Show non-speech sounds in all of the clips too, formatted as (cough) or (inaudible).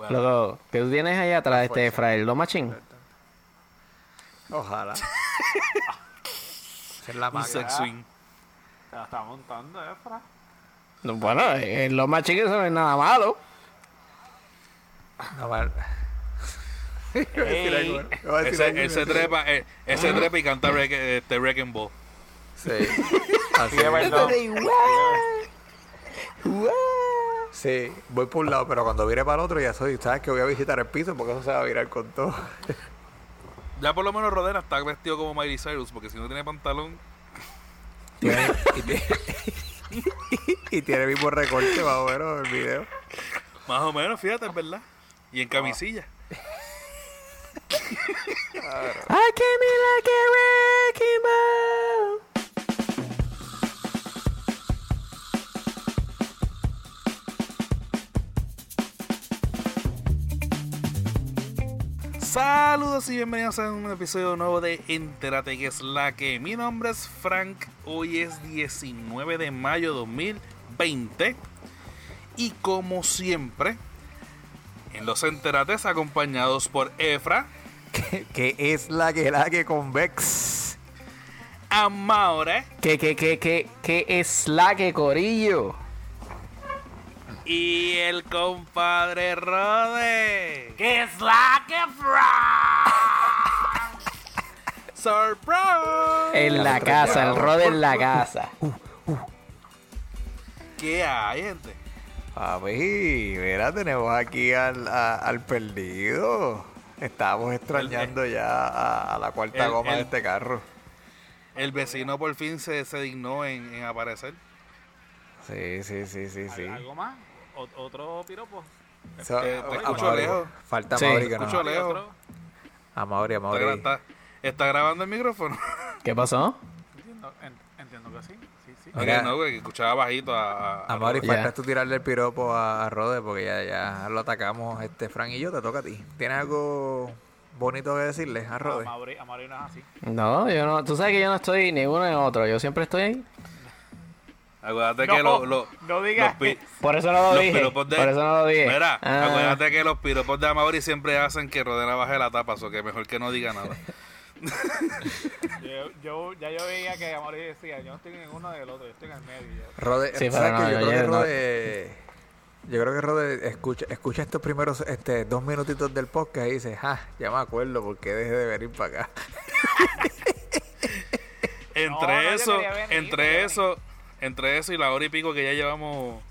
Bueno, Loco, ¿qué tú tienes ahí atrás, este Frael? ¿Lo machín? Ojalá. (laughs) Es la un sex swing. Te la está montando, Efra. No, Bueno, eh, los machín eso no es nada malo. No, (laughs) decir algo, Ese, trepa, eh, ese trepa y canta este Wrecking Ball. Sí. (laughs) Así Sí, es es. verdad. Sí, voy por un lado, pero cuando vire para el otro ya soy, sabes que voy a visitar el piso porque eso se va a virar con todo. (laughs) Ya por lo menos Rodena está vestido como Miley Cyrus, porque si no tiene pantalón, (laughs) Tiene- y, tiene, (laughs) y tiene el mismo recorte más o menos el video. más o menos, fíjate, es verdad. Y en camisilla. I came in like a wrecking ball. Saludos y bienvenidos a un episodio nuevo de Entérate que es la que. Mi nombre es Frank, hoy es 19 de mayo 2020 y como siempre, en los Enterates acompañados por Efra, Que, que es la que la que convex. Amaure ¿Qué, qué, qué, qué, qué es la que corillo? Y el compadre Rode. ¿Qué es la que ¡Surprise! En la casa, el rode en la casa. (laughs) ¿Qué hay, gente? Papi, mira, tenemos aquí al, a- al perdido. Estábamos extrañando ya a, a la cuarta el- goma de este carro. El vecino por fin se, se dignó en, en aparecer. Sí, sí, sí, sí, sí. ¿Algo más? ¿Ot- ¿Otro piropo? So- Te- te a escucho lejos. Falta Sí. Mauri que no. Escucho lejos. A Mauri, a ¿Está, Mauri. está- está grabando el micrófono? ¿Qué pasó? Entiendo, en- entiendo que sí. Sí, sí. Mira. Ok, no, güey, que escuchaba bajito a, a, A Mauri, falta tú tirarle el piropo a, a Rode porque ya, ya lo atacamos este Frank y yo, te toca a ti. ¿Tienes algo bonito que decirle a A Rode? Mauri, a Mauri no es así. No, yo no. Tú sabes que yo no estoy ni uno ni otro. Yo siempre estoy ahí. Acuérdate No, que los lo, no digas los Por eso no lo los dije. piropos de... Por eso no lo dije. Mira, Ah. acuérdate que los piropos de Amaury siempre hacen que Rodena baje la tapa, o que mejor que no diga nada. (laughs) Yo, yo, ya yo veía que a Mauri decía, yo no estoy en ninguno del otro, yo estoy en el medio. Yo- Rode, Sí, yo, yo creo que Rode, yo creo que Rode escucha, escucha estos primeros este, dos minutitos del podcast y dice, ah, ya me acuerdo porque dejé de venir para acá. (laughs) Entre No, no, yo eso, entre eso, entre eso y la hora y pico que ya llevamos,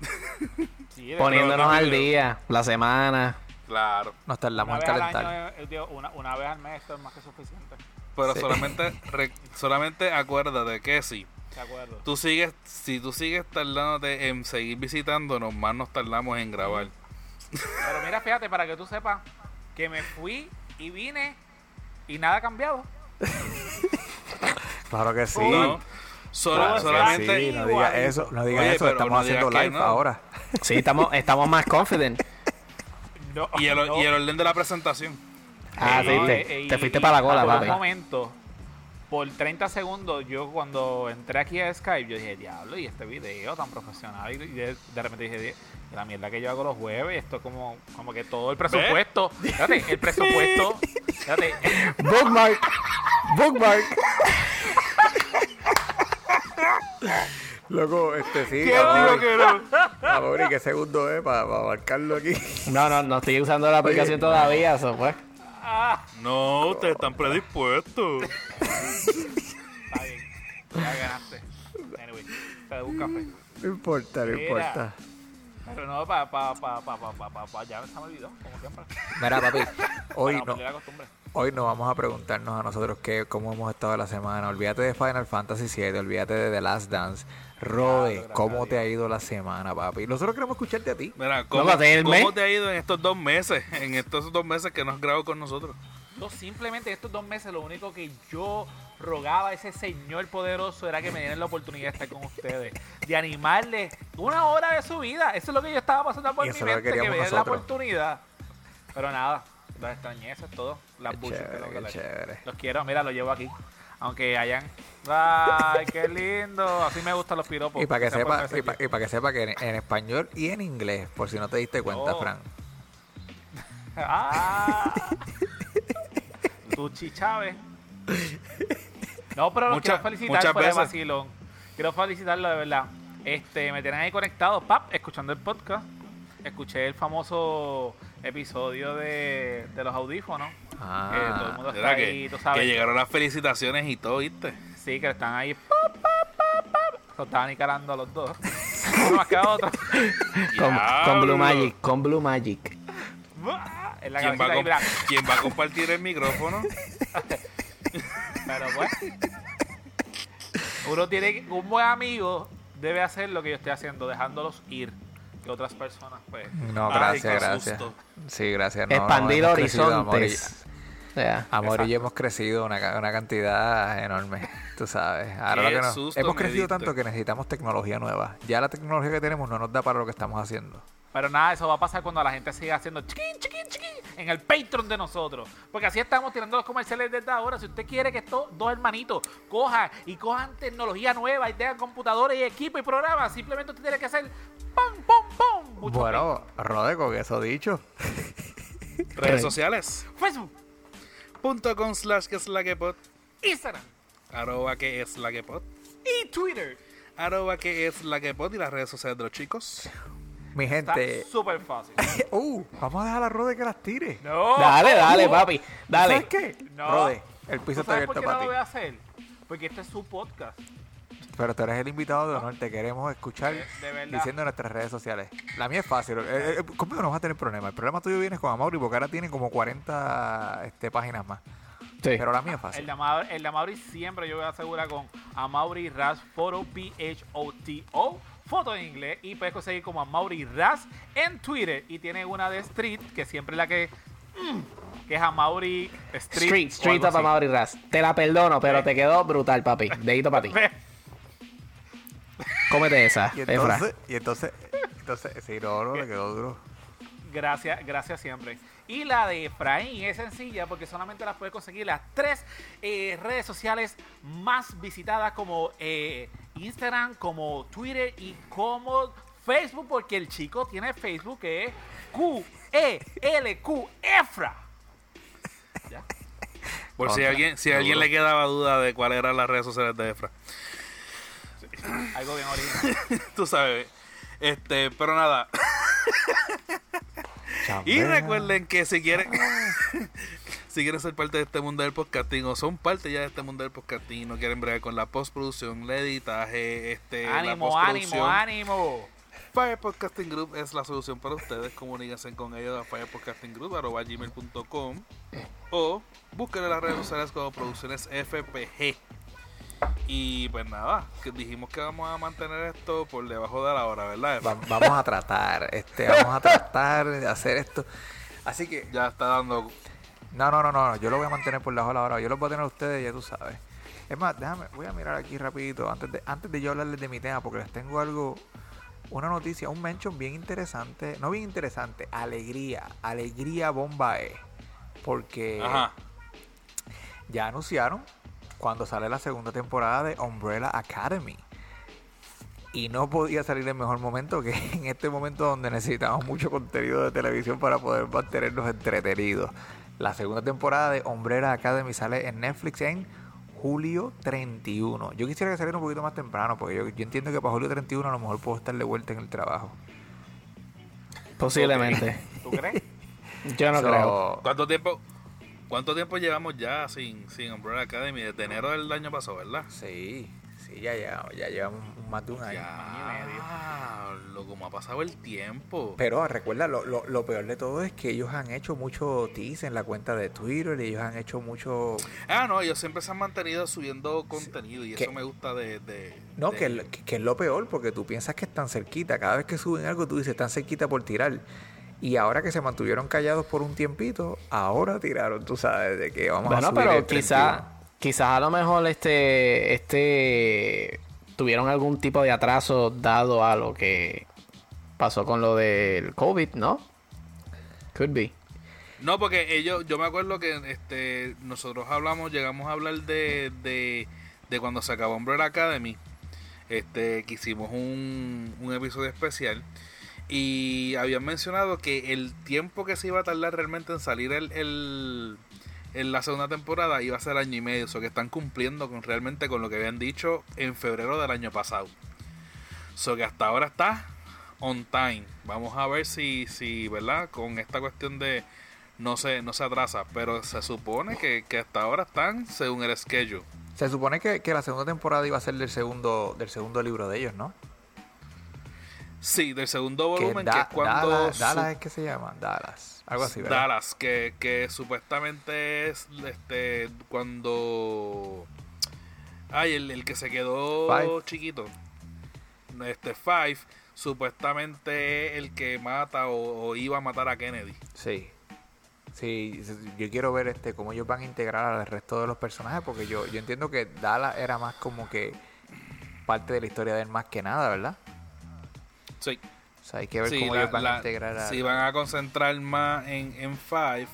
(laughs) Sí, Poniéndonos Pero- al día, la semana. claro. Nos tardamos en calentar. año, eh, una, una vez al mes esto es más que suficiente. Pero Sí. solamente, re- solamente acuérdate que sí. De acuerdo. Tú sigues, si tú sigues tardándote en seguir visitándonos, más nos tardamos en grabar. Pero mira, fíjate, para que tú sepas que me fui y vine y nada ha cambiado. (laughs) Claro que sí. No, solamente, Sí, no digas eso, no digas Oye, eso, estamos no haciendo live no. ahora. (laughs) Sí, estamos, estamos más confident. No, y, el, no. y el orden de la presentación. Ah, Sí, te, fuiste y para la cola, por un papi. momento, por 30 segundos, yo cuando entré aquí a Skype, yo dije, diablo, y este video tan profesional. Y de, de repente dije, "Die- la mierda que yo hago los jueves, esto es como, como que todo el presupuesto. Fíjate, el (laughs) presupuesto. Fíjate, Bookmark. Bookmark. (laughs) Loco, este sí. ¿Quién dijo que ¿y qué segundo es para marcarlo aquí? No, no, no estoy usando la aplicación todavía, eso fue. No, ustedes están predispuestos. Está bien, ya ganaste. No importa, no importa. Pero no, pa, pa, pa, pa, pa, pa, pa, ya se me olvidó, como siempre. Mira, papi, hoy pues no hoy no vamos a preguntarnos a nosotros qué, cómo hemos estado la semana. Olvídate de Final Fantasy VII, olvídate de The Last Dance. Rode, ¿cómo te ha ido la semana, papi? Nosotros queremos escucharte a ti. Mira, ¿cómo, te ha ido en estos dos meses? (laughs) En estos dos meses que no has grabado con nosotros. Yo simplemente estos dos meses lo único que yo rogaba a ese señor poderoso era que me dieran la oportunidad de estar con ustedes, de animarles una hora de su vida. Eso es lo que yo estaba pasando por Y mi mente, que me dieran la oportunidad. Pero nada, los extrañé, eso es todo. Las buchas que chévere. Los quiero, mira, los llevo aquí. Aunque hayan. ¡Ay, qué lindo! Así me gustan los piropos. Y para que por sepa, y pa- y que sepa que en, en español y en inglés, por si no te diste cuenta, Oh. Fran. (laughs) Ah. (laughs) Tuchi Chávez. No, pero los Muchas- quiero felicitar de veces. vacilón. Quiero felicitarlo de verdad. Este, me tienen ahí conectado, pap, escuchando el podcast. Escuché el famoso episodio de, de los audífonos. Ah, que todo el mundo está ahí, que, tú sabes. que llegaron las felicitaciones y todo, ¿viste? Sí, que están ahí. pap, pap. Lo estaban encarando a los dos. (laughs) Uno más que otro. (laughs) Con, con Blue. Magic, con Blue Magic. En la ¿Quién va, a ahí, mira. quién va a compartir el micrófono? (laughs) Pero pues. Uno tiene que- un buen amigo debe hacer lo que yo estoy haciendo, dejándolos ir. Que otras personas, pues. No, gracias, gracias. susto. Sí, gracias. No, Expandir hemos crecido, amor, y- horizontes. Sea, Amor y yo hemos crecido una, una cantidad enorme, (laughs) tú sabes. Ahora lo que nos- hemos crecido diste. tanto que necesitamos tecnología nueva. Ya la tecnología que tenemos no nos da para lo que estamos haciendo. Pero nada, eso va a pasar cuando la gente siga haciendo chiquín, chiquín, chiquín en el Patreon de nosotros. Porque así estamos tirando los comerciales desde ahora. Si usted quiere que estos dos hermanitos cojan y cojan tecnología nueva y tengan computadores y equipo y programas, simplemente usted tiene que hacer pum, pum. Mucho bueno, Rode, con eso dicho. (laughs) Redes sociales. Patreon. Facebook, Punto com slash que es la que pod. Instagram Arroba que es la que pod. y Twitter. Arroba que es la que pod y las redes sociales de los chicos. Mi Está gente. súper fácil. (laughs) Uh, vamos a dejar a Rode que las tire. No. Dale, dale, Uh, papi. Dale. ¿Sabes qué? No. Rode, el piso ¿Tú está sabes por abierto qué no lo voy a hacer? Porque este es su podcast. Pero tú eres el invitado de honor, te queremos escuchar De- de diciendo en nuestras redes sociales. La mía es fácil, eh, eh, conmigo no vas a tener problema. El problema tuyo viene con Amaury porque ahora tienen como 40 este, páginas más. Sí. Pero la mía es El fácil. de, Amaury, el de Amaury siempre yo voy a asegurar con Amaury Ras Photo P-H-O-T-O Foto en inglés y puedes conseguir como Amaury Ras en Twitter y tiene una de Street que siempre es la que mm, que es Amaury Street Street, Street así. Amaury Ras. Te la perdono, pero te quedó brutal, papi. Dedito para ti. (laughs) Cómete esa, Y Efra. y entonces, entonces, sí, no, no, le quedó duro. Gracias, gracias siempre. Y la de Efraín es sencilla porque solamente las puedes conseguir las tres eh, redes sociales más visitadas como eh, Instagram, como Twitter y como Facebook, porque el chico tiene Facebook que es Q-E-L-Q Efra. ¿Ya? Por si alguien, si a alguien le quedaba duda de cuáles eran las redes sociales de Efra. (coughs) Algo bien original. (laughs) Tú sabes. Este, pero nada. Y recuerden que si quieren (laughs) si quieren ser parte de este mundo del podcasting o son parte ya de este mundo del podcasting y no quieren bregar con la postproducción, el editaje, este, la ánimo, ánimo, ánimo. Fire Podcasting Group es la solución para ustedes. Comuníquense con ellos a firepodcastinggroup.com o busquen en las redes sociales como Producciones FPG. Y pues nada, que dijimos que vamos a mantener esto por debajo de la hora, ¿verdad? Va- vamos a tratar, este, vamos a tratar de hacer esto. Así que, Ya está dando no, no, no, no, yo lo voy a mantener por debajo de la hora. Yo lo voy a tener a ustedes, ya tú sabes. Es más, déjame, voy a mirar aquí rapidito antes de, antes de yo hablarles de mi tema, porque les tengo algo, una noticia, un mention bien interesante, no bien interesante, alegría, alegría bomba es, porque Ajá. ya anunciaron cuando sale la segunda temporada de Umbrella Academy. Y no podía salir en mejor momento que (laughs) en este momento donde necesitamos mucho contenido de televisión para poder mantenernos entretenidos. La segunda temporada de Umbrella Academy sale en Netflix en julio 31. Yo quisiera que saliera un poquito más temprano, porque yo, yo entiendo que para julio 31 a lo mejor puedo estar de vuelta en el trabajo. Posiblemente. ¿Tú crees? (laughs) Yo no So, creo. ¿Cuánto tiempo cuánto tiempo llevamos ya sin, sin Umbrella Academy? Desde enero del año pasado, ¿verdad? Sí, sí, ya, ya, ya llevamos más de un año. Ya, lo como ha pasado el tiempo. Pero recuerda, lo, lo, lo peor de todo es que ellos han hecho mucho tease en la cuenta de Twitter, y ellos han hecho mucho... Ah, no, ellos siempre se han mantenido subiendo contenido y que- eso me gusta de... de- No, de que, que es lo peor, porque tú piensas que están cerquita. Cada vez que suben algo, tú dices, están cerquita por tirar. Y ahora que se mantuvieron callados por un tiempito, ahora tiraron, tú sabes, de que vamos a Bueno, subir pero el quizá, 31. quizás a lo mejor este, este, tuvieron algún tipo de atraso dado a lo que pasó con lo del COVID, ¿no? Could be. No, porque ellos, yo me acuerdo que este nosotros hablamos, llegamos a hablar de, de, de cuando se acabó Umbrella Academy, este, que hicimos un, un episodio especial Y habían mencionado que el tiempo que se iba a tardar realmente en salir el, el- en la segunda temporada iba a ser año y medio. O sea que están cumpliendo con realmente con lo que habían dicho en febrero del año pasado. So que hasta ahora está on time. Vamos a ver si, si ¿verdad? Con esta cuestión de no se, no se atrasa. Pero se supone que, que hasta ahora están según el schedule. Se supone que, que la segunda temporada iba a ser del segundo, del segundo libro de ellos, ¿no? Sí, del segundo Que volumen, Da- que es cuando Dallas, su- Dallas es que se llama, Dallas. Algo así, ¿verdad? Dallas, que, que supuestamente es este cuando ay el, el que se quedó Five. chiquito. Este Five, supuestamente es el que mata o, o iba a matar a Kennedy. Sí. Sí, yo quiero ver este cómo ellos van a integrar al resto de los personajes, porque yo, yo entiendo que Dallas era más como que parte de la historia de él más que nada, ¿verdad? Sí. O sea, hay que ver Sí, cómo la- ellos van la- a integrar a... Si van a concentrar más en, en Five.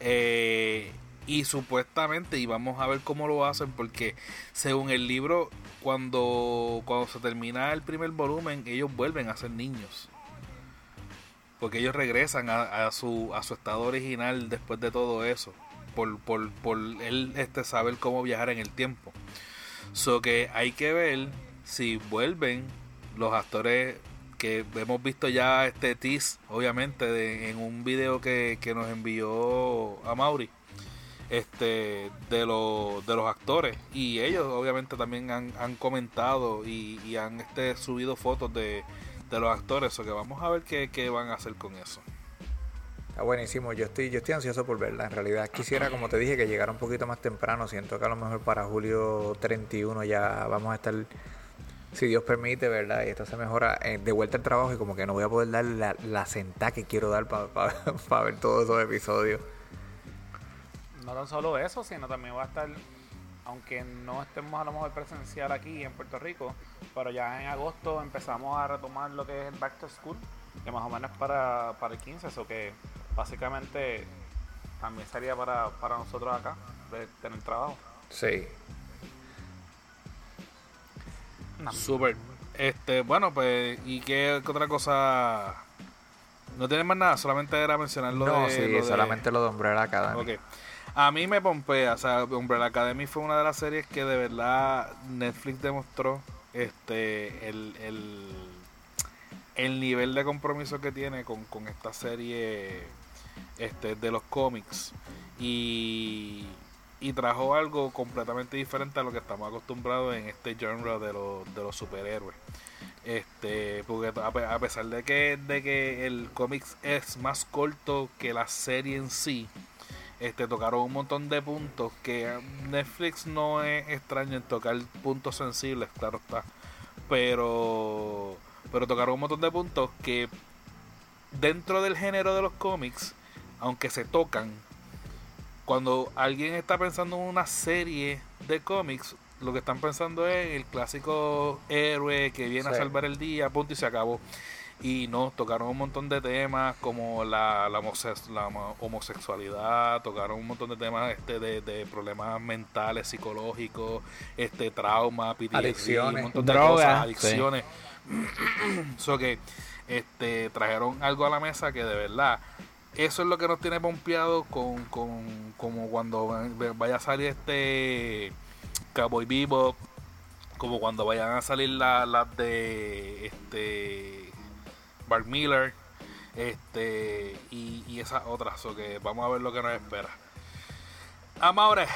eh, y supuestamente, y vamos a ver cómo lo hacen, porque según el libro, cuando, cuando se termina el primer volumen, ellos vuelven a ser niños. Porque ellos regresan a, a su, a su estado original después de todo eso. Por, por, por él este, saber cómo viajar en el tiempo. So que hay que ver si vuelven los actores hemos visto ya este tease, obviamente, en un video que, que nos envió a Mauri. Este, de, los de los actores. Y ellos, obviamente, también han, han comentado y, y han este, subido fotos de, de los actores. O que vamos a ver qué, qué van a hacer con eso. Está buenísimo, yo estoy, yo estoy ansioso por verla. En realidad quisiera, como te dije, que llegara un poquito más temprano. Siento que a lo mejor para julio 31 ya vamos a estar, si Dios permite, ¿verdad? Y esto se mejora eh, de vuelta al trabajo y como que no voy a poder dar la, la sentada que quiero dar para (laughs) ver todos esos episodios. No tan solo eso, sino también va a estar, aunque no estemos a lo mejor presencial aquí en Puerto Rico, pero ya en agosto empezamos a retomar lo que es el Back to School, que más o menos es para, para el 15, eso que básicamente también sería para, para nosotros acá, de tener trabajo. Sí. Super. Este, bueno, pues, ¿y qué, qué otra cosa? No tienes más nada, solamente era mencionar lo no, de. sí, lo de- solamente lo de Umbrella Academy. Ok. A mí me pompea, o sea, Umbrella Academy fue una de las series que de verdad Netflix demostró este el, el, el nivel de compromiso que tiene con, con esta serie este, de los cómics y, y trajo algo completamente diferente a lo que estamos acostumbrados en este genre de los, de los superhéroes. Este, porque a a pesar de que, de que el cómics es más corto que la serie en sí, este tocaron un montón de puntos que Netflix no es extraño en tocar puntos sensibles, claro está. Pero pero tocaron un montón de puntos que dentro del género de los cómics, aunque se tocan, cuando alguien está pensando en una serie de cómics, lo que están pensando es el clásico héroe que viene a Sí. salvar el día, punto y se acabó. Y no, tocaron un montón de temas como la, la, homose- la homo- homosexualidad, tocaron un montón de temas este, de, de problemas mentales, psicológicos, este trauma, PTSD, Adicciones. un montón de Drogas, cosas, sí. adicciones. (clears throat) So que este, trajeron algo a la mesa que de verdad eso es lo que nos tiene pompeado con, con como cuando va- vaya a salir este Cowboy Bebop como cuando vayan a salir las de este Mark Miller este y, y esas otras. O que vamos a ver lo que nos espera. Amaure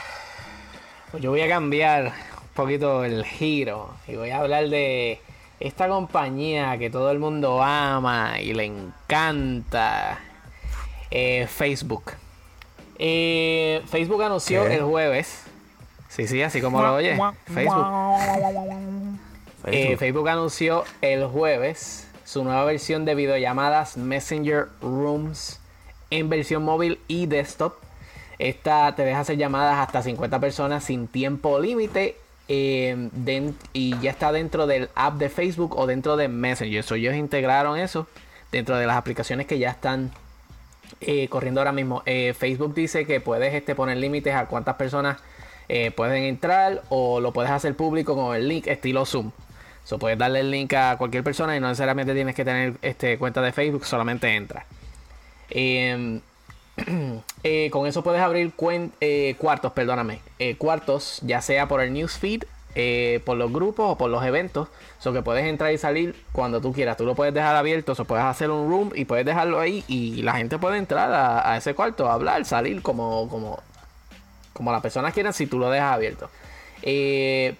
Pues yo voy a cambiar un poquito el giro y voy a hablar de esta compañía que todo el mundo ama y le encanta, eh, Facebook. Eh, Facebook anunció ¿Qué? el jueves, sí, sí, así como lo oye, Facebook. Eh, Facebook anunció el jueves su nueva versión de videollamadas Messenger Rooms en versión móvil y desktop. Esta te deja hacer llamadas hasta 50 personas sin tiempo límite eh, y ya está dentro del app de Facebook o dentro de Messenger. So, ellos integraron eso dentro de las aplicaciones que ya están eh, corriendo ahora mismo. Eh, Facebook dice que puedes este, poner límites a cuántas personas eh, pueden entrar o lo puedes hacer público con el link estilo Zoom. So, puedes darle el link a cualquier persona y no necesariamente tienes que tener este, cuenta de Facebook, solamente entra. Em, (clears throat) con eso puedes abrir cuartos, perdóname, cuartos, ya sea por el newsfeed, por los grupos o por los eventos. So que puedes entrar y salir cuando tú quieras. Tú lo puedes dejar abierto, o puedes hacer un room y puedes dejarlo ahí y la gente puede entrar a, ese cuarto, hablar, salir como, como, como las personas quieran si tú lo dejas abierto.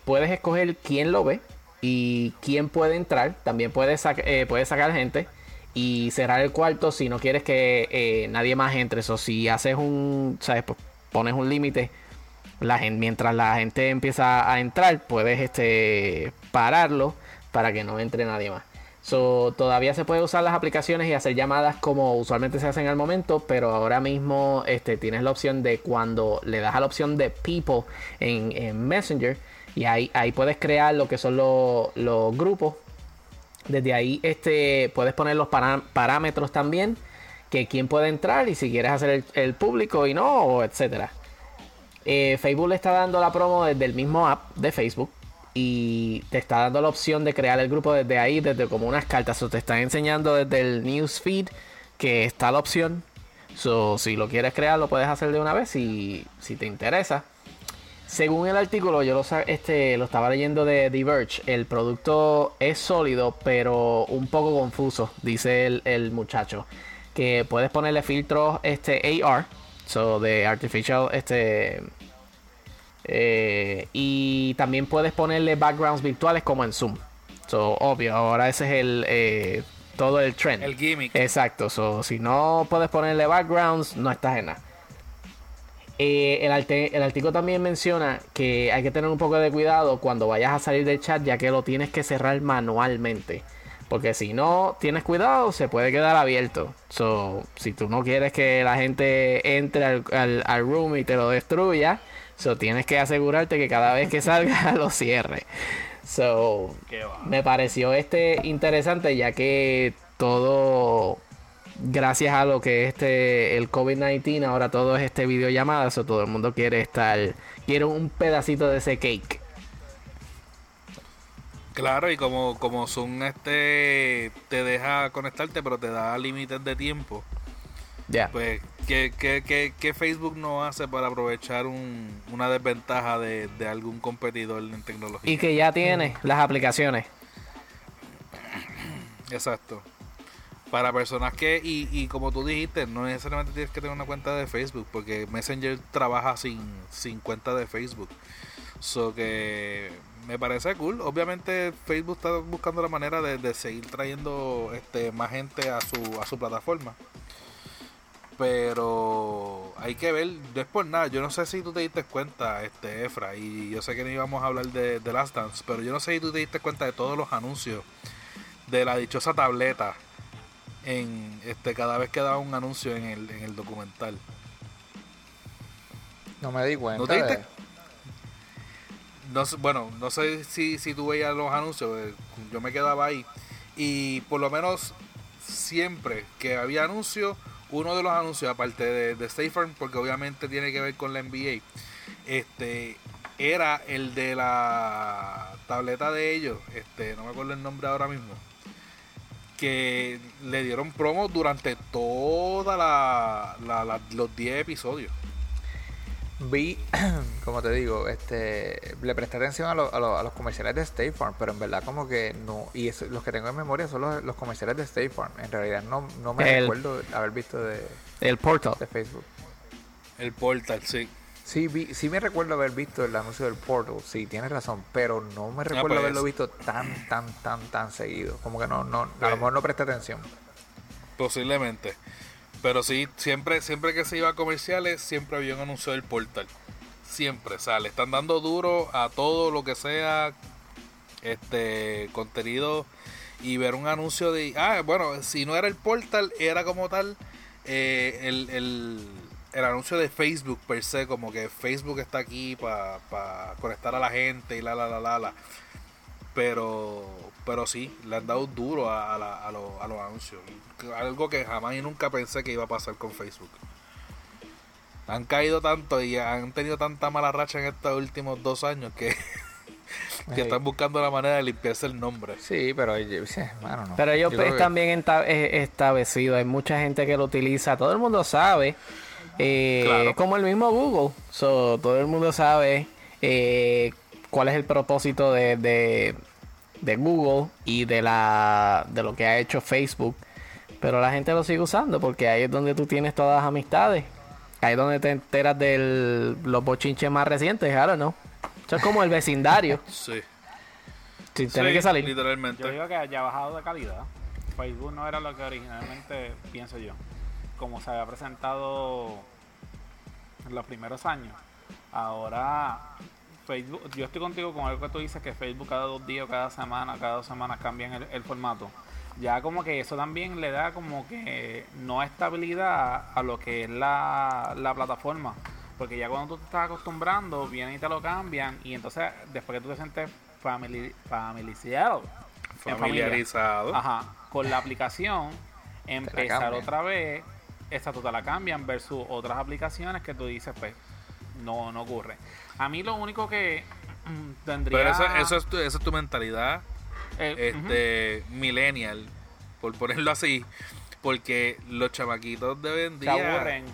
puedes escoger quién lo ve y quién puede entrar. También puedes, puedes sacar gente y cerrar el cuarto si no quieres que eh, nadie más entre. Eso, si haces un, ¿sabes? Pues pones un límite, mientras la gente empieza a entrar, puedes este, pararlo para que no entre nadie más. Todavía se puede usar las aplicaciones y hacer llamadas como usualmente se hacen al momento, pero ahora mismo este, tienes la opción de cuando le das a la opción de people en, Messenger y ahí, ahí puedes crear lo que son los grupos desde ahí este, puedes poner los parámetros también, que quién puede entrar y si quieres hacer el, público y no, etcétera. Eh, Facebook le está dando la promo desde el mismo app de Facebook y te está dando la opción de crear el grupo desde ahí, desde como unas cartas. O te está enseñando desde el newsfeed que está la opción. So, si lo quieres crear, lo puedes hacer de una vez si, si te interesa. Según el artículo, yo lo, este, lo estaba leyendo de Diverge, el producto es sólido, pero un poco confuso, dice el, muchacho. Que puedes ponerle filtros este, AR, so de Artificial, este. Eh, y también puedes ponerle backgrounds virtuales como en Zoom. So, obvio, ahora ese es el. Eh, todo el trend. El gimmick. Exacto. So, si no puedes ponerle backgrounds, no estás en nada. Eh, el, artículo también menciona que hay que tener un poco de cuidado cuando vayas a salir del chat, ya que lo tienes que cerrar manualmente. Porque si no tienes cuidado, se puede quedar abierto. So, si tú no quieres que la gente entre al, room y te lo destruya, so, tienes que asegurarte que cada vez que (laughs) salga (laughs) lo cierre. So, me pareció este interesante, ya que todo gracias a lo que este el COVID-19 ahora todo es este videollamada, o todo el mundo quiere estar quiere un pedacito de ese cake. Claro, y como como Zoom este te deja conectarte, pero te da límites de tiempo. Ya. Pues ¿qué, qué, Facebook no hace para aprovechar una desventaja de, de algún competidor en tecnología? Y que ya tiene las aplicaciones. Exacto. Para personas que, y, y como tú dijiste, no necesariamente tienes que tener una cuenta de Facebook, porque Messenger trabaja sin, sin cuenta de Facebook. So que me parece cool. Obviamente Facebook está buscando la manera de, seguir trayendo este más gente a su, a su plataforma. Pero hay que ver, no es por nada, yo no sé si tú te diste cuenta, este Efra, y yo sé que no íbamos a hablar de, de Last Dance, pero yo no sé si tú te diste cuenta de todos los anuncios de la dichosa tableta en este cada vez que daba un anuncio en el, en el documental. No me di cuenta. ¿No bueno, no sé si, si tú veías los anuncios, eh, yo me quedaba ahí. Y por lo menos siempre que había anuncios, uno de los anuncios, aparte de, de porque obviamente tiene que ver con la NBA, este era el de la tableta de ellos, este, no me acuerdo el nombre ahora mismo que le dieron promo durante toda la, los 10 episodios. Vi, (clears throat) como te digo, este le presté atención a, a, los comerciales de State Farm, pero en verdad como que no, y los que tengo en memoria son los, comerciales de State Farm. En realidad no, no me recuerdo haber visto de el portal de Facebook. El portal, sí. Sí, sí me recuerdo haber visto el anuncio del Portal, sí, tienes razón, pero no me ah, recuerdo pues haberlo visto tan, tan, tan, tan seguido. Como que no, no, a lo pues mejor no presté atención. Posiblemente. Pero sí, siempre, siempre que se iba a comerciales, siempre había un anuncio del Portal. Siempre, o sea, le están dando duro a todo lo que sea este contenido y ver un anuncio de ah bueno si no era el portal era como tal eh, el, el el anuncio de Facebook per se, como que Facebook está aquí para conectar a la gente y la la la la la. Pero, pero sí, le han dado duro a, a, a, los anuncios. Algo que jamás y nunca pensé que iba a pasar con Facebook. Han caído tanto y han tenido tanta mala racha en estos últimos dos años que (laughs) que están buscando la manera de limpiarse el nombre. Sí, pero bueno, no. Pero ellos están bien establecidos. Hay mucha gente que lo utiliza. Todo el mundo sabe. Eh, Como el mismo Google. todo el mundo sabe eh, cuál es el propósito de, de, de, Google y de, la, de lo que ha hecho Facebook. Pero la gente lo sigue usando porque ahí es donde tú tienes todas las amistades. Ahí es donde te enteras de los bochinches más recientes, claro, ¿no? Eso es como el vecindario. (laughs) sí. Sin tener que salir. Literalmente. Yo digo que haya bajado de calidad. Facebook no era lo que originalmente pienso yo. Como se había presentado en los primeros años. Ahora Facebook, yo estoy contigo con algo que tú dices que Facebook cada dos días, cada semana, cada dos semanas cambian el, formato. Ya como que eso también le da como que no estabilidad a lo que es la, la plataforma. Porque ya cuando tú te estás acostumbrando, vienen y te lo cambian. Y entonces, después que tú te sientes familiarizado, familiarizado ajá, con la aplicación, empezar otra vez, esa tú te la cambian versus otras aplicaciones que tú dices, pues, no, no ocurre. A mí lo único que mm, tendría... Pero eso, eso es tu, esa es tu mentalidad eh, este, millennial, por ponerlo así, porque los chamaquitos deben día... Se aburren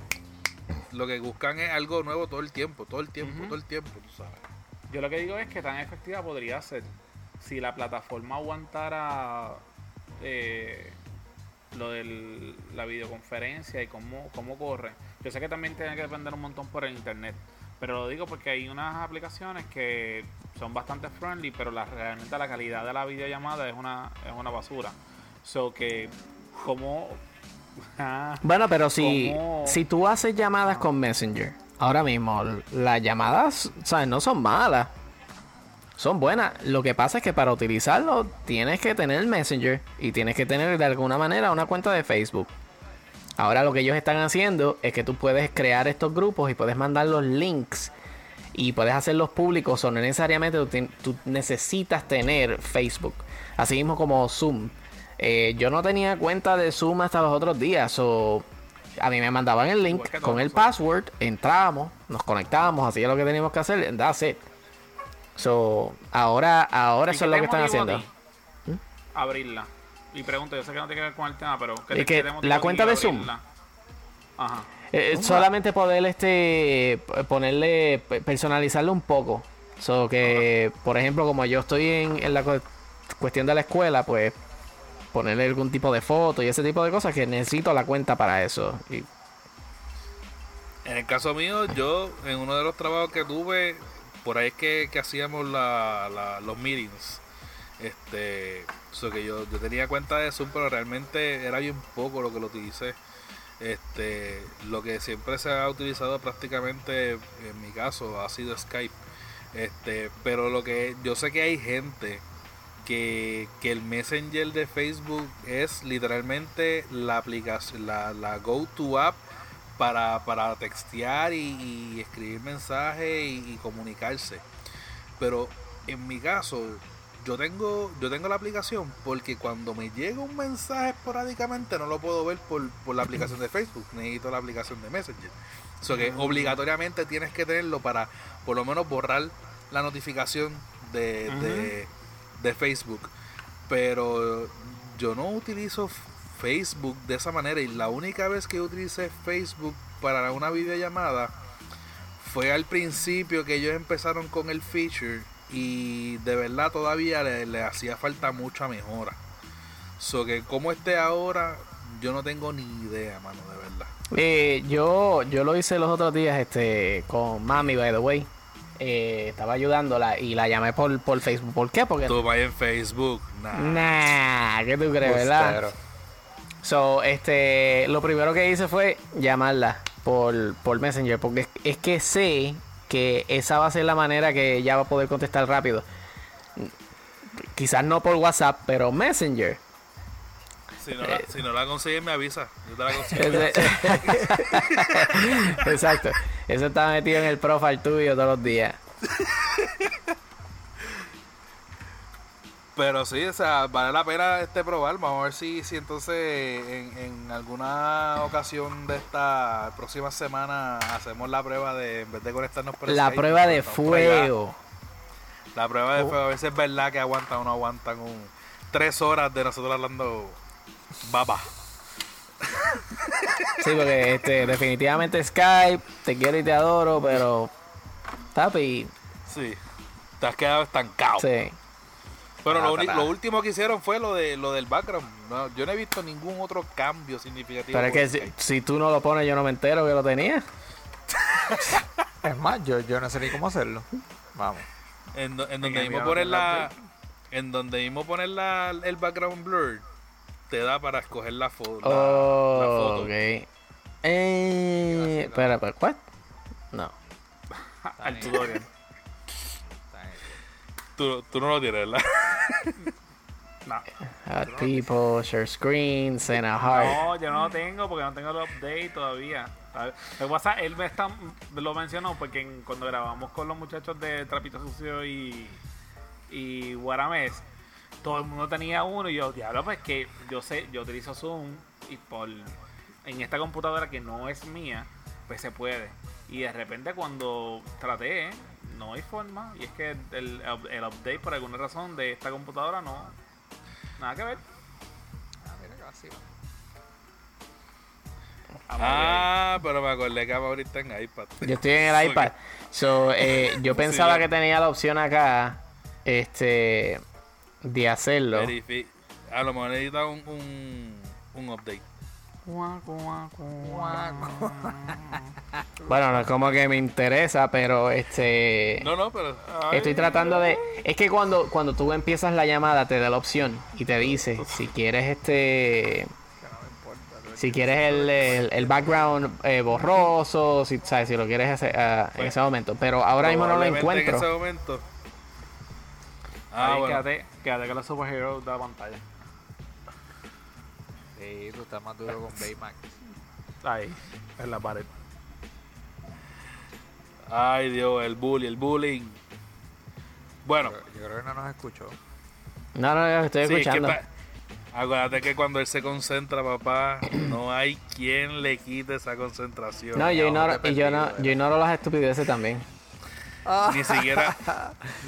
lo que buscan es algo nuevo todo el tiempo, todo el tiempo, todo el tiempo, tú sabes. Yo lo que digo es que tan efectiva podría ser si la plataforma aguantara eh, lo de la videoconferencia y cómo, cómo corre. Yo sé que también tiene que depender un montón por el internet, pero lo digo porque hay unas aplicaciones que son bastante friendly, pero la, realmente la calidad de la videollamada es una, es una basura. So que como (laughs) bueno, pero si, si tú haces llamadas con Messenger, ahora mismo las llamadas, ¿sabes? No son malas. Son buenas. Lo que pasa es que para utilizarlo tienes que tener Messenger y tienes que tener de alguna manera una cuenta de Facebook. Ahora lo que ellos están haciendo es que tú puedes crear estos grupos y puedes mandar los links y puedes hacerlos públicos o no necesariamente tú, tú necesitas tener Facebook. Así mismo como Zoom. Eh, yo no tenía cuenta de Zoom hasta los otros días. O a mí me mandaban el link con el password, entrábamos, nos conectábamos, hacía lo que teníamos que hacer, that's it. So, ahora, ahora eso es lo que están haciendo. ¿Mm? Abrirla. Y pregunto, yo sé que no tiene que ver con el tema, pero que la cuenta de Zoom. Ajá. Eh, eh, solamente poder este ponerle personalizarlo un poco. So que, por ejemplo, como yo estoy en, en la cuestión de la escuela, pues ponerle algún tipo de foto y ese tipo de cosas que necesito la cuenta para eso. Y... En el caso mío, yo en uno de los trabajos que tuve, por ahí es que, hacíamos los meetings. Este, que yo, yo tenía cuenta de Zoom, pero realmente era bien poco lo que lo utilicé. Este, lo que siempre se ha utilizado prácticamente, en mi caso, ha sido Skype. Este, pero lo que yo sé que hay gente que, el Messenger de Facebook es literalmente la aplicación, la, la go-to app para, para textear y, escribir mensajes y, comunicarse. Pero en mi caso, yo tengo, yo tengo la aplicación porque cuando me llega un mensaje esporádicamente no lo puedo ver por, por la aplicación de Facebook, necesito la aplicación de Messenger. O que ah. obligatoriamente tienes que tenerlo para por lo menos borrar la notificación de, de Facebook. Pero yo no utilizo Facebook de esa manera y la única vez que utilicé Facebook para una videollamada fue al principio que ellos empezaron con el feature y de verdad todavía le, hacía falta mucha mejora. So que como esté ahora, yo no tengo ni idea, mano, de verdad. Eh, yo, yo lo hice los otros días este con Mami, by the way. Eh, estaba ayudándola y la llamé por, por Facebook. ¿Por qué? Porque. Tú vas en Facebook. Nah. Nah, ¿qué tú crees, verdad? So, este, lo primero que hice fue llamarla por, por Messenger, porque es, que sé que esa va a ser la manera que ella va a poder contestar rápido. Quizás no por WhatsApp, pero Messenger. Si no, la, si no la consigues, me avisa. Yo te la consigo. (laughs) (laughs) Exacto. Eso está metido en el profile tuyo todos los días. (laughs) Pero sí, o sea, vale la pena este probar. Vamos a ver si, si entonces en, en alguna ocasión de esta próxima semana hacemos la prueba de, en vez de conectarnos por La prueba de fuego. La prueba de fuego a veces es verdad que aguantan o no aguantan un tres horas de nosotros hablando baba. (laughs) Sí, porque este, definitivamente Skype, te quiero y te adoro, pero Tapi. Sí. Te has quedado estancado. Sí. Pero lo, lo último que hicieron fue lo de lo del background. No, yo no he visto ningún otro cambio significativo. Pero es que si, si tú no lo pones, yo no me entero que lo tenía. Es más, yo, yo no sé ni cómo hacerlo. Vamos. En, do- en En donde mismo poner la en donde mismo poner la, el background blur te da para escoger la, fo- la, la Oh, foto. ok. Eh, espera, pero ¿what? No. (laughs) Al tutorial. Tú, tú no lo tienes, ¿verdad? (laughs) No. Add people, share screen, send a heart. No, yo no lo tengo porque no tengo el update todavía. que pasa, él me está, lo mencionó porque en- cuando grabamos con los muchachos de Trapito Sucio y, y Guaramés, todo el mundo tenía uno y yo, diablo, pues que yo sé, yo utilizo Zoom y por en esta computadora que no es mía, pues se puede. Y de repente cuando traté, no hay forma. Y es que el, el update por alguna razón de esta computadora no, nada que ver. Ah, mira que vacío. Ah, pero me acordé que ahorita en iPad. Yo estoy en el (laughs) iPad. So, eh, yo pensaba que tenía la opción acá este de hacerlo. A lo mejor necesita un, un, un update. Bueno, no es como que me interesa, pero este No, no, pero. estoy tratando de es que cuando cuando tú empiezas la llamada te da la opción y te dice si quieres este si quieres el, el, el background eh, borroso, si sabes si lo quieres hacer, ah, en ese momento, pero ahora mismo no lo Probablemente En encuentro. ese momento. Ah, Ahí, bueno. quédate, quédate con los superheroes de la pantalla. Sí, tú estás más duro con Baymax. Ahí, en la pared. Ay, Dios, el bullying, el bullying. Bueno, Yo, yo creo que no nos escuchó. No, no, no, estoy sí, es que escuchando. pa- acuérdate que cuando él se concentra, papá, (clears throat) no hay quien le quite esa concentración. No, yo no, ignoro, y yo no, yo ignoro las estupideces también. Ni siquiera,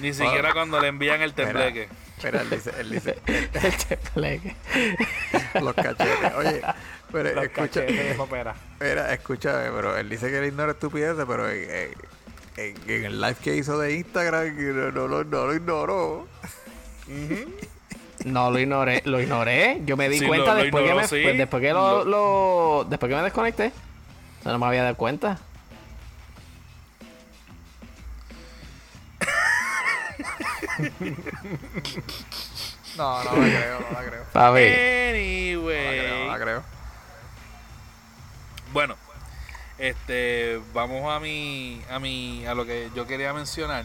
ni siquiera cuando le envían el tembleque. Espera, él dice, él dice (laughs) El tembleque. los cachetes. Oye, pero Los escucha, de (laughs) escúchame, pero él dice que él ignora estupideces, pero en, en- en- en el live que hizo de Instagram no, no lo- no lo ignoró. No lo ignoré, lo ignoré. Yo me di Sí, cuenta lo- lo después, ignoró, que me, sí. pues, después que lo, Lo- lo- después que me desconecté. O sea, no me había dado cuenta. (laughs) No, no la creo, no la creo. Papi. No la creo, no Anyway. la creo. Bueno, este, vamos a mi, a mi, a lo que yo quería mencionar.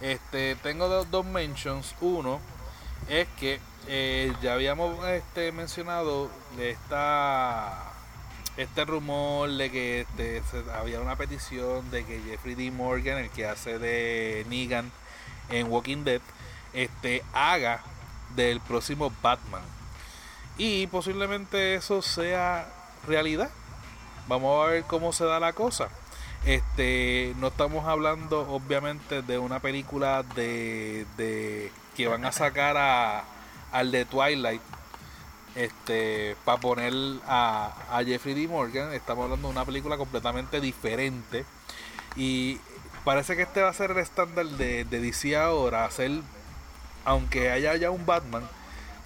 Este, tengo dos, mentions. Uno es que eh, ya habíamos este, mencionado esta, este rumor de que este, había una petición de que Jeffrey D. Morgan, el que hace de Negan en Walking Dead, este, haga del próximo Batman. Y posiblemente eso sea realidad. Vamos a ver cómo se da la cosa. Este, no estamos hablando obviamente de una película de, de que van a sacar a, al de Twilight este para poner a, a Jeffrey D. Morgan. Estamos hablando de una película completamente diferente. Y parece que este va a ser el estándar de, de DC ahora, hacer, aunque haya ya un Batman,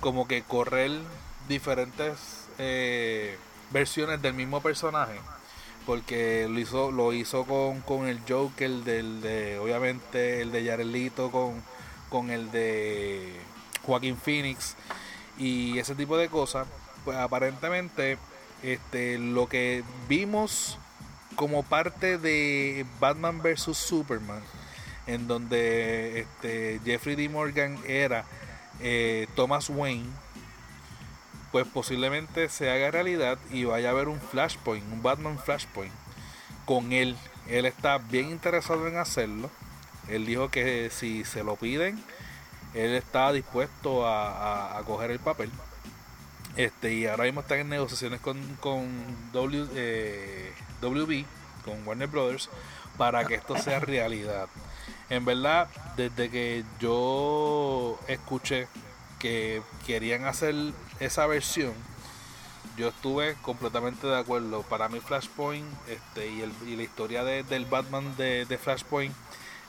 como que correr diferentes eh, versiones del mismo personaje porque lo hizo lo hizo con, con el Joker del de obviamente el de Jared Leto con, con el de Joaquín Phoenix y ese tipo de cosas pues aparentemente este lo que vimos como parte de Batman vs Superman en donde este Jeffrey D. Morgan era eh, Thomas Wayne pues posiblemente se haga realidad y vaya a haber un Flashpoint, un Batman Flashpoint con él. Él está bien interesado en hacerlo. Él dijo que si se lo piden, él está dispuesto a, coger el papel. Este, y ahora mismo están en negociaciones con, con W, eh, WB, con Warner Brothers, para que esto sea realidad. En verdad, desde que yo escuché que querían hacer esa versión, yo estuve completamente de acuerdo. Para mí Flashpoint este, y, el, y la historia de, del Batman de, de, Flashpoint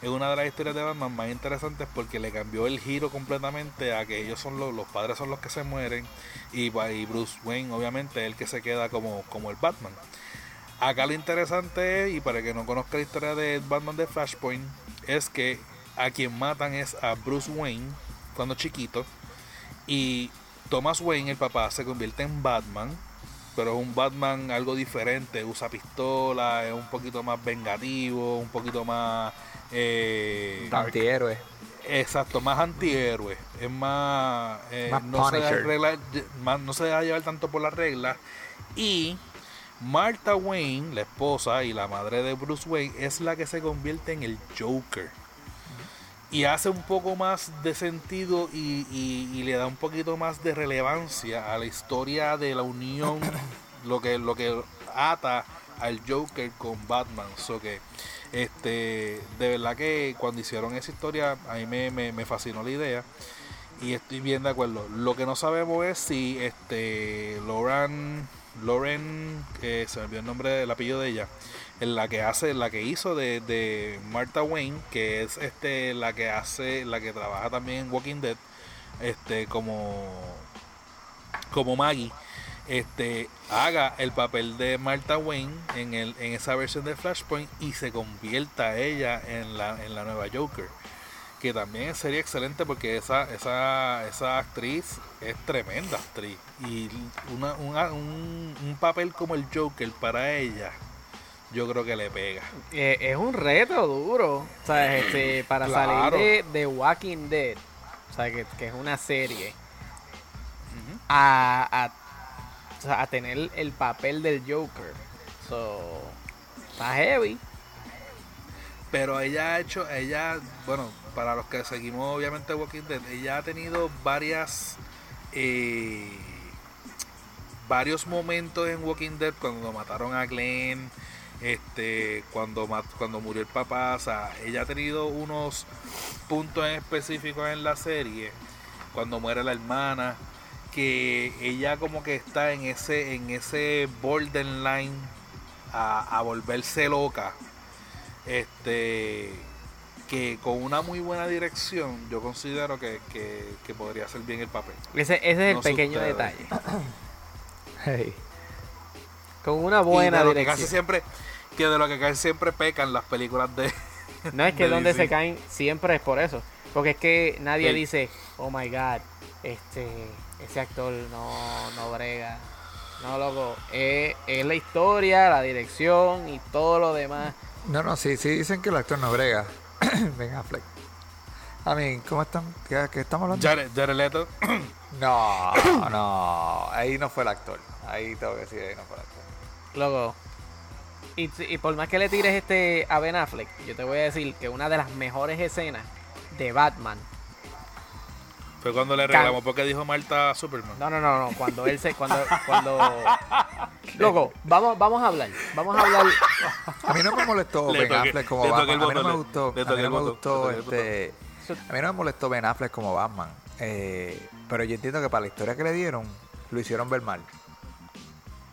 es una de las historias de Batman más interesantes porque le cambió el giro completamente a que ellos son los, los padres son los que se mueren y, y Bruce Wayne obviamente es el que se queda como, como el Batman. Acá lo interesante es, y para que no conozca la historia de Batman de Flashpoint, es que a quien matan es a Bruce Wayne cuando chiquito y Thomas Wayne, el papá, se convierte en Batman, pero es un Batman algo diferente, usa pistola, es un poquito más vengativo, un poquito más... Eh, antihéroe. Exacto, más antihéroe, es más... Eh, no, se deja más, no se deja llevar tanto por las reglas. Y... Martha Wayne, la esposa y la madre de Bruce Wayne, es la que se convierte en el Joker y hace un poco más de sentido y, le da un poquito más de relevancia a la historia de la unión, (coughs) lo que, lo que ata al Joker con Batman. So que, este, de verdad que cuando hicieron esa historia, a mí me, me, fascinó la idea y estoy bien de acuerdo. Lo que no sabemos es si este Lauren, Lauren, que se me olvidó el nombre, del apellido de ella, la que hace, la que hizo de, de Martha Wayne, que es este la que hace, la que trabaja también en Walking Dead, este como como Maggie, este haga el papel de Martha Wayne en el en esa versión de Flashpoint y se convierta ella en la en la nueva Joker que también sería excelente porque esa, esa, esa actriz es tremenda actriz. Y una, un, un, papel como el Joker para ella yo creo que le pega. Eh, es un reto duro, ¿sabes? Este, (clears throat) para salir de, Walking Dead, o sea, que, es una serie, a, a, tener el papel del Joker. So, está heavy. Pero ella ha hecho, ella, bueno, para los que seguimos obviamente Walking Dead, ella ha tenido varias... Eh, varios momentos en Walking Dead cuando mataron a Glenn, este cuando cuando murió el papá, o sea, ella ha tenido unos puntos específicos en la serie, cuando muere la hermana, que ella como que está en ese en ese borderline a, a volverse loca. Este que con una muy buena dirección yo considero que, que, podría ser bien el papel. Ese, ese es el pequeño detalle. (clears throat) Con una buena dirección. casi siempre, que de lo que caen siempre pecan las películas de. No es que donde se caen siempre es por eso. Porque es que nadie dice, oh my god, este, ese actor no, no brega. No, loco. Es, es la historia, la dirección y todo lo demás. No, no, sí, sí dicen que el actor no brega. (coughs) Venga, Fleck. A mí, ¿cómo están? ¿Qué, estamos hablando? Jared, Leto. (coughs) no, no. Ahí no fue el actor. Ahí tengo que decir, ahí no fue el actor. Loco, y, por más que le tires este a Ben Affleck, yo te voy a decir que una de las mejores escenas de Batman fue cuando le reclamó porque dijo Marta a Superman. No, no, no, no. Cuando él se. Cuando. (laughs) cuando... Loco, vamos, vamos a hablar. Vamos a hablar. A mí no me molestó Ben Affleck como Batman. A mí no me gustó. a mí no me gustó este. A mí no me molestó Ben Affleck como Batman. Eh, pero yo entiendo que para la historia que le dieron, lo hicieron ver mal.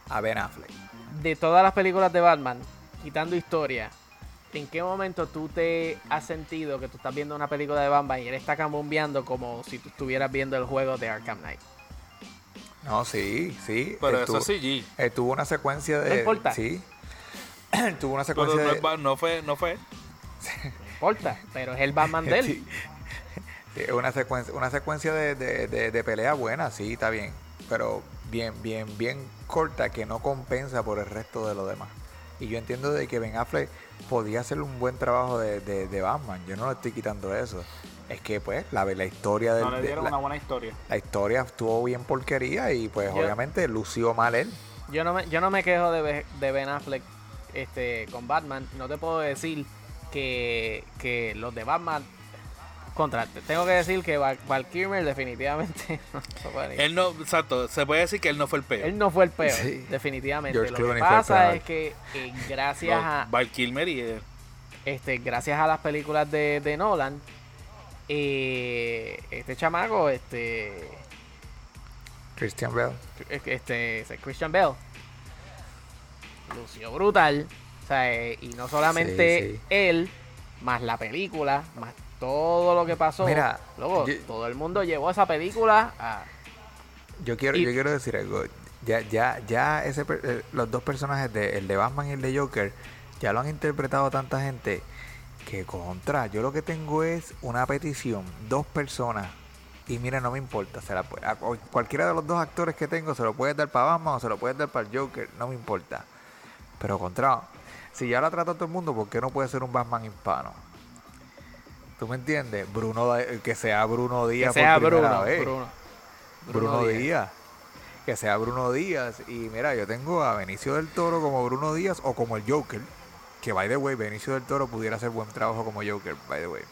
A Ben Affleck de todas las películas de Batman, quitando historia, ¿en qué momento tú te has sentido que tú estás viendo una película de Batman y él está cambiando como si tú estuvieras viendo el juego de Arkham Knight? No, sí, sí. Pero eso sí, G. tuvo una secuencia de. No importa. Sí. (clears throat) tuvo una secuencia de. No, fue, no fue. no importa, pero es el Batman de él. (laughs) Una secuencia, una secuencia de, de, de pelea buena, sí, está bien. Pero bien, bien, bien corta que no compensa por el resto de lo demás. Y yo entiendo de que Ben Affleck podía hacer un buen trabajo de, de, Batman. Yo no le estoy quitando eso. Es que pues la, la historia de, no le dieron una buena historia. La historia estuvo bien porquería y pues obviamente lució mal él. Yo no me, yo no me quejo de, de Ben Affleck este, con Batman. No te puedo decir que, que los de Batman contra, tengo que decir que Val, Kilmer definitivamente (laughs) no Él no, exacto, se puede decir que él no fue el peor. Él no fue el peor, definitivamente. Lo que pasa es que eh, gracias a Val Kilmer y este, gracias a las películas de, de Nolan, Y este chamaco, este. Christian Bell. Este, Christian Bell. Lució brutal. O sea, eh, y no solamente él, más la película, más todo lo que pasó. Mira, luego todo el mundo llevó esa película a. Yo quiero, yo quiero decir algo. Ya, ya, ya ese, eh, los dos personajes, de, el de Batman y el de Joker, ya lo han interpretado tanta gente que contra. Yo lo que tengo es una petición, dos personas. Y mira, no me importa. Se la, cualquiera de los dos actores que tengo se lo puede dar para Batman o se lo puede dar para el Joker. No me importa. Pero contra, si ya la trata todo el mundo, ¿por qué no puede ser un Batman hispano? ¿Tú me entiendes? Bruno, que sea Bruno Díaz. Que sea Bruno, Bruno, Bruno. Díaz. Que sea Bruno Díaz. Y mira, yo tengo a Benicio del Toro como Bruno Díaz o como el Joker. Que, by the way, Benicio del Toro pudiera hacer buen trabajo como Joker, by the way.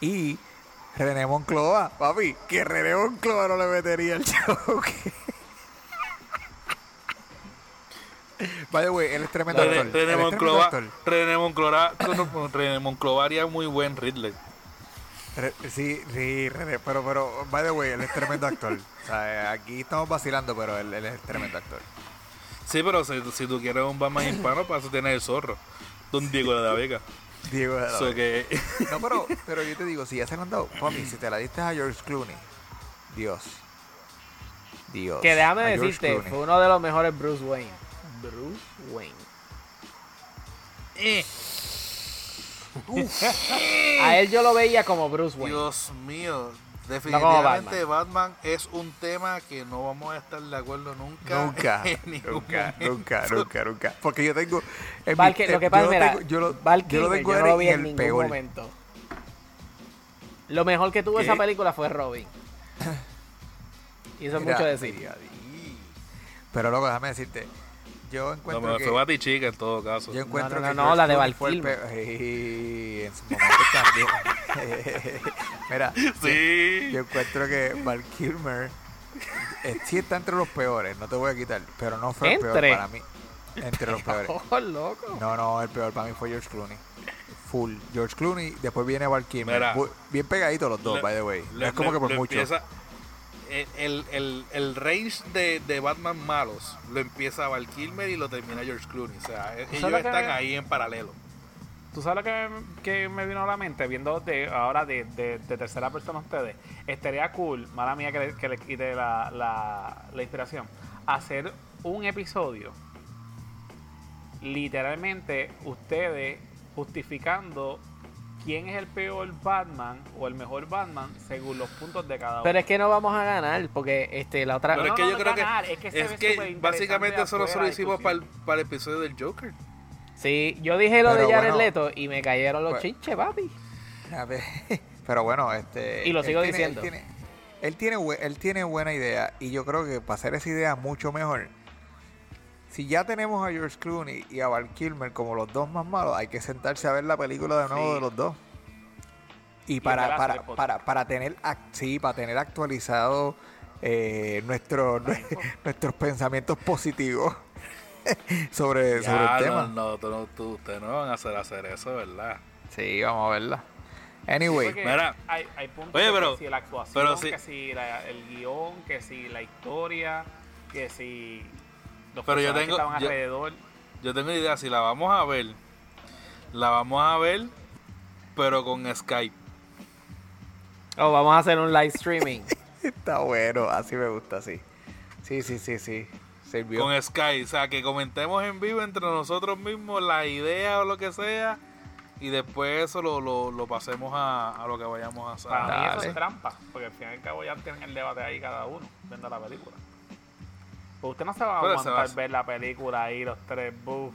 Y René Moncloa, papi, que René Moncloa no le metería el (laughs) Joker. (laughs) By the way, él es tremendo actor. René Moncloa, René Moncloa, René Moncloa haría muy buen Ridley. sí, sí, René, pero, pero, by the way, él es tremendo actor. O sea, aquí estamos vacilando, pero él, él es tremendo actor. Sí, pero si, si tú quieres un Batman hispano, para eso tienes el zorro. Don Diego de la Vega. Diego de la Vega. No, pero, (laughs) pero yo te digo, si ya se han dado, papi, si te la diste a George Clooney, Dios. Dios. Que déjame decirte, fue uno de los mejores Bruce Wayne. Bruce Wayne. Eh. (laughs) a él yo lo veía como Bruce Wayne. Dios mío, Definitivamente Batman. es un tema que no vamos a estar de acuerdo nunca. Nunca, (laughs) nunca, nunca, nunca, nunca. Porque yo tengo... lo que pasa, yo, lo, yo lo tengo no vi en, ningún peor. momento. Lo mejor que tuvo esa película fue Robin. (laughs) Y eso es mucho decir. Pero luego déjame decirte, yo encuentro no, que... fue Chica en todo caso. Yo encuentro no, no, que no, la de Val Kilmer. en su momento también. (laughs) Mira, sí. yo, encuentro que Val Kilmer eh, sí está entre los peores, no te voy a quitar, pero no fue el peor para mí. Entre los (laughs) peores. Oh, loco. No, no, el peor para mí fue George Clooney. Full. George Clooney, después viene Val Kilmer. Bien pegaditos los dos, by the way. No es como que por mucho el, el, el range de, de, Batman malos lo empieza Val Kilmer y lo termina George Clooney. O sea, ellos están ahí en paralelo. ¿Tú sabes lo que, que, me vino a la mente viendo de, ahora de, de, tercera persona a ustedes? Estaría cool, mala mía que le, que le quite la, la, la inspiración, hacer un episodio literalmente ustedes justificando quién es el peor Batman o el mejor Batman según los puntos de cada uno. Pero es que no vamos a ganar porque este la otra. Pero es que yo creo que es que, básicamente eso lo hicimos para el, episodio del Joker. Sí, yo dije lo de Jared Leto y me cayeron los pues, chinches, papi. A ver, (laughs) pero bueno, este. Y lo sigo diciendo. él, tiene, él, tiene, él tiene buena idea y yo creo que para hacer esa idea mucho mejor si ya tenemos a George Clooney y a Val Kilmer como los dos más malos, hay que sentarse a ver la película de nuevo de los dos. Y para, para, para, para, tener sí, para tener actualizado eh, nuestro, (laughs) nuestros pensamientos positivos (laughs) sobre, sobre el tema. No, no, tú, ustedes no van a hacer hacer eso, ¿verdad? Sí, vamos a verla. Anyway, Mira, hay, hay puntos Oye, pero, que si la actuación, que si el guion, que si la historia, que si pero yo tengo, yo, tengo idea, si la vamos a ver, la vamos a ver, pero con Skype. Oh, vamos a hacer un live streaming. (laughs) Está bueno, así me gusta, sí. Sí, sí, sí, sí. Con Skype, o sea, que comentemos en vivo entre nosotros mismos la idea o lo que sea y después eso lo, lo, pasemos a, lo que vayamos a hacer. Para mí eso es trampa, porque al fin y al cabo ya tienen el debate ahí cada uno, viendo la película. Pues usted no se va a aguantar ver la película ahí, los tres buff.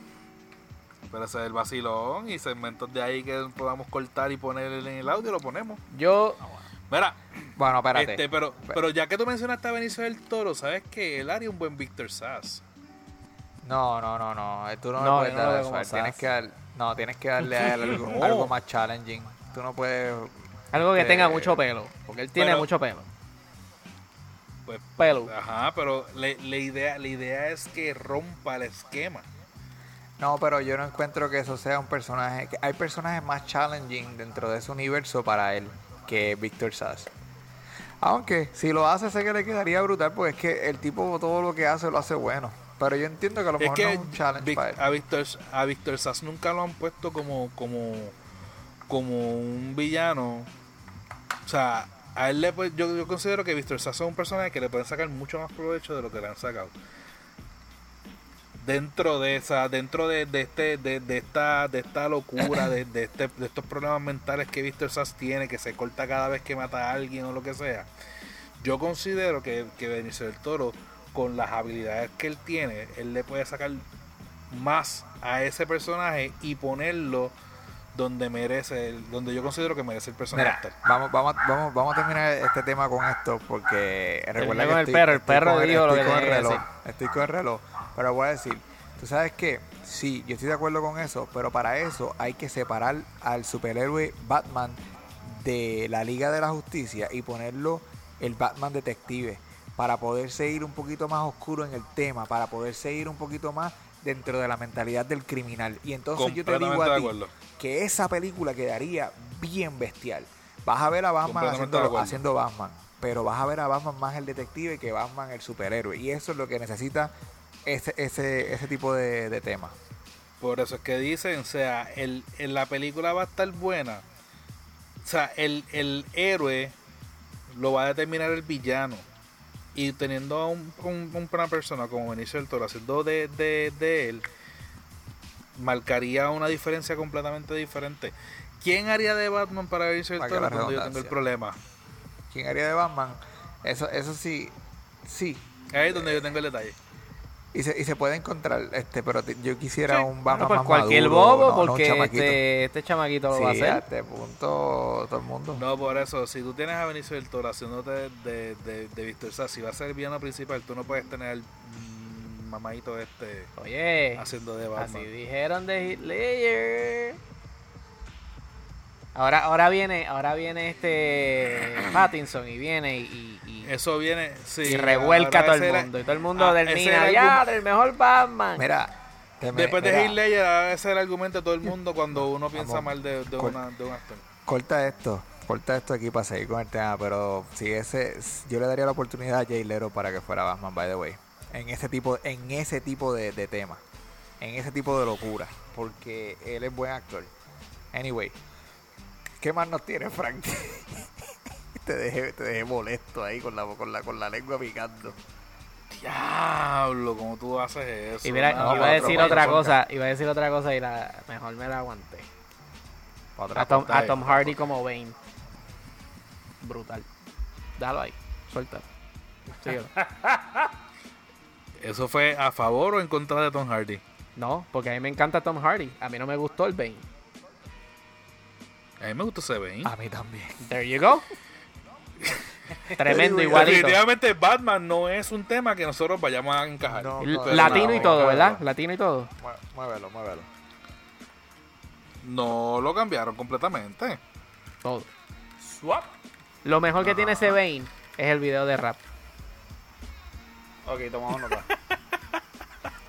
Pero ese es el vacilón y segmentos de ahí que podamos cortar y poner en el audio, lo ponemos. Yo. Mira. Bueno, espérate. Este, pero, pero ya que tú mencionaste a Benicio del Toro, ¿sabes que Él haría un buen Victor Sass. No, no, no, no. Tú no, no puedes dar eso. Tienes que dar, no, tienes que darle a él (laughs) algo, algo, más challenging. Tú no puedes. Algo que tenga mucho pelo. Porque él tiene mucho pelo. Pues, pelo. Ajá, pero la, idea, la idea es que rompa el esquema. No, pero yo no encuentro que eso sea un personaje. Que hay personajes más challenging dentro de ese universo para él que Victor Sass. Aunque si lo hace, sé que le quedaría brutal, porque es que el tipo todo lo que hace lo hace bueno. Pero yo entiendo que a lo mejor no es un challenge para él. A Victor, a Victor Sass nunca lo han puesto como, como, como un villano. O sea, a él le, yo, yo considero que Víctor Sass es un personaje que le pueden sacar mucho más provecho de lo que le han sacado. Dentro de esa dentro de, este de, de, esta de esta locura de, de, este, de estos problemas mentales que Víctor Sass tiene que se corta cada vez que mata a alguien o lo que sea yo considero que, que Benicio del Toro con las habilidades que él tiene él le puede sacar más a ese personaje y ponerlo donde merece, donde yo considero que merece el personaje. vamos, vamos, vamos, vamos a terminar este tema con esto porque recuerda que el perro, el perro dijo lo que con el reloj, estoy con el reloj, pero voy a decir, tú sabes que sí, yo estoy de acuerdo con eso, pero para eso hay que separar al superhéroe Batman de la Liga de la Justicia y ponerlo el Batman detective para poder seguir un poquito más oscuro en el tema, para poder seguir un poquito más dentro de la mentalidad del criminal. Y entonces yo te digo a ti que esa película quedaría bien bestial. Vas a ver a Batman haciendo, haciendo, Batman, pero vas a ver a Batman más el detective que Batman el superhéroe. Y eso es lo que necesita ese, ese, ese tipo de, tema. Por eso es que dicen, o sea, el, la película va a estar buena. O sea, el, el héroe lo va a determinar el villano y teniendo a un, una persona como Benicio del Toro haciendo de, de, él, marcaría una diferencia completamente diferente. ¿Quién haría de Batman para Benicio del Toro cuando yo tengo el problema? ¿Quién haría de Batman? Eso, eso sí, sí. Ahí es donde yo tengo el detalle. Y se, y se puede encontrar, este, pero yo quisiera un Batman pues más cualquier bobo, porque este, este, chamaquito lo va a hacer. a este punto todo el mundo. No, por eso, si tú tienes a Benicio del Toro haciéndote de, de, de, Víctor Sass, si va a ser el villano principal, tú no puedes tener al mm, mamadito este Oye, haciendo de Batman. Así dijeron de Hitler. Ahora, ahora viene, ahora viene este Pattinson y viene y, eso viene, sí. Y revuelca a todo el mundo. y todo el mundo ah, termina, ya, del mejor Batman. Mira, después de Heath Ledger, ese es el argumento de todo el mundo cuando uno piensa mal de, de, una, de un actor. Corta esto, corta esto aquí para seguir con el tema, pero si ese, yo le daría la oportunidad a Jay Lero para que fuera Batman, by the way, en ese tipo, en ese tipo de, de tema, en ese tipo de locura, porque él es buen actor. Anyway, ¿qué más nos tiene Frank? (laughs) te dejé, te dejé molesto ahí con la, con la, con la lengua picando. Diablo, ¿cómo tú haces eso? Y mira, iba a decir otra cosa, iba a decir otra cosa y la mejor me la aguanté. A Tom, a Tom, Hardy como Bane. Brutal. Déjalo ahí, suéltalo. (laughs) ¿Eso fue a favor o en contra de Tom Hardy? No, porque a mí me encanta Tom Hardy. A mí no me gustó el Bane. A mí me gustó ese Bane. A mí también. There you go. (laughs) (laughs) Tremendo, igualito. Definitivamente Batman no es un tema que nosotros vayamos a encajar. Latino y todo, ¿verdad? Latino y todo. Muévelo, muévelo. No lo cambiaron completamente. Todo. Swap. Lo mejor que tiene ese Bane es el video de rap. Ok, tomamos nota. (laughs)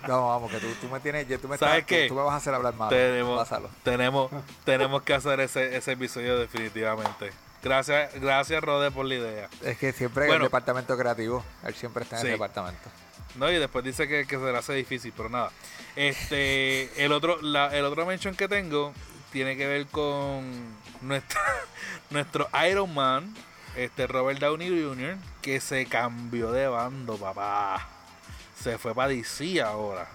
No, vamos, que tú, tú me tienes, tú me, ¿Sabes qué? Tú, me vas a hacer hablar mal. Tenemos, tenemos, tenemos que hacer ese, ese episodio definitivamente. Gracias, gracias Rode por la idea. Es que siempre en el departamento creativo, él siempre está en el departamento. No, y después dice que, se le hace difícil, pero nada. Este, (laughs) el otro, la, el otro mention que tengo tiene que ver con nuestro, (laughs) nuestro Iron Man, este Robert Downey Jr., que se cambió de bando, papá. Se fue para DC ahora.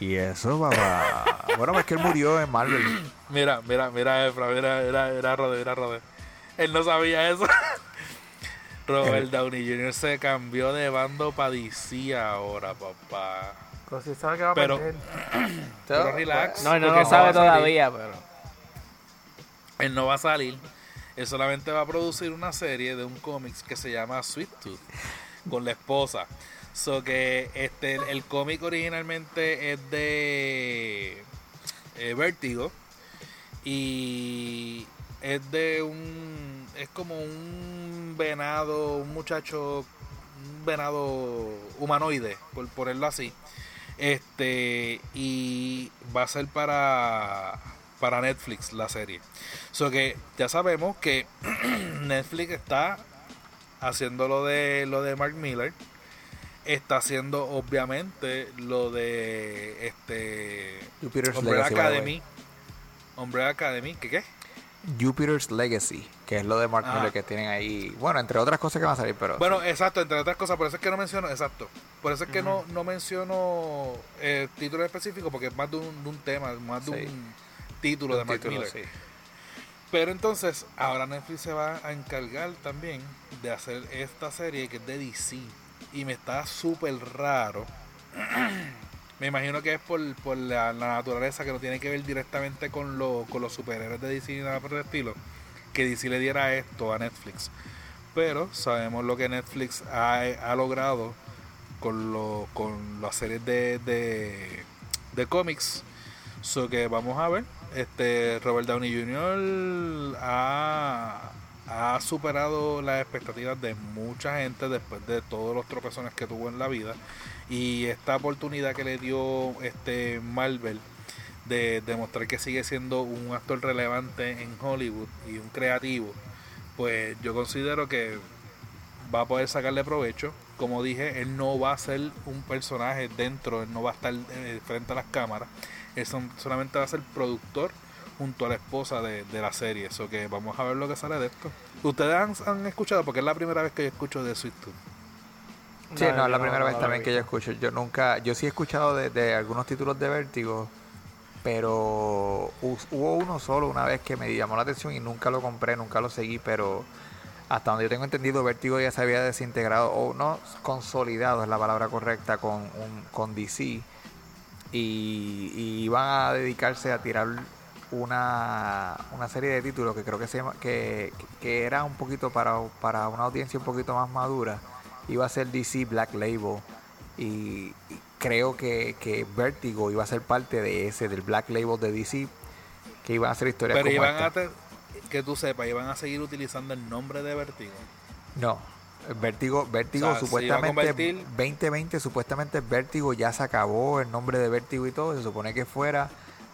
Y eso, papá. bueno, es que él murió en Marvel. (clears throat) Mira, mira, mira, Efra, mira, mira, mira, Rode, mira, Rode. Él no sabía eso. (laughs) Robert. Downey Jr. se cambió de bando para DC ahora, papá. Pero si sabe que va a pero, (clears throat) pero relax. No, no lo sabe todavía, pero. Él no va a salir. Él solamente va a producir una serie de un cómics que se llama Sweet Tooth con la esposa. So que este el cómic originalmente es de eh, Vértigo y es de un es como un venado, un muchacho un venado humanoide, por ponerlo así. Este, y va a ser para, para Netflix la serie. So que ya sabemos que (clears throat) Netflix está haciendo lo de, lo de Mark Miller. Está haciendo obviamente lo de este Jupiter's Umbrella. Academy. Umbrella Academy, ¿qué qué? Jupiter's Legacy, que es lo de Mark Ah. Miller que tienen ahí. Bueno, entre otras cosas que van a salir, pero. Bueno, exacto, entre otras cosas, por eso es que no menciono, exacto, por eso es que no, no menciono el título específico, porque es más de un, de un tema, más de un título de Un Mark título, Miller. sí. Pero entonces, ahora Netflix se va a encargar también de hacer esta serie que es de DC. Y me está súper raro. (clears throat) me imagino que es por, por la, naturaleza que no tiene que ver directamente con, lo- con los superhéroes de DC ni nada por el estilo. Que DC le diera esto a Netflix. Pero sabemos lo que Netflix ha, ha logrado con, lo, con las series de, de, de cómics. So que vamos a ver. Este Robert Downey Jr. ha, ha superado las expectativas de mucha gente después de todos los tropezones que tuvo en la vida. Y esta oportunidad que le dio este Marvel de demostrar que sigue siendo un actor relevante en Hollywood y un creativo, pues yo considero que va a poder sacarle provecho. Como dije, él no va a ser un personaje dentro, él no va a estar eh, frente a las cámaras. Él solamente va a ser productor junto a la esposa de, de la serie. Eso que vamos a ver lo que sale de esto. ¿Ustedes han, han escuchado? Porque es la primera vez que yo escucho de Sweet Tooth. Sí, no, es la primera vez no también que yo escucho. Yo nunca, yo sí he escuchado de, de algunos títulos de Vértigo, pero hu- hubo uno solo una vez que me llamó la atención y nunca lo compré, nunca lo seguí, pero hasta donde yo tengo entendido, Vértigo ya se había desintegrado, o no, consolidado es la palabra correcta, con, un, con DC, y, y iban a dedicarse a tirar una, una serie de títulos que creo que se llama, que, que era un poquito para, para una audiencia un poquito más madura iba a ser DC Black Label y, y creo que, que Vertigo iba a ser parte de ese, del Black Label de DC, que iban a hacer historias Pero como iban esta. a, te- que tú sepas, iban a seguir utilizando el nombre de Vertigo. No, Vertigo, Vertigo O sea, supuestamente convertir- 2020, supuestamente Vertigo ya se acabó el nombre de Vertigo y todo, se supone que fuera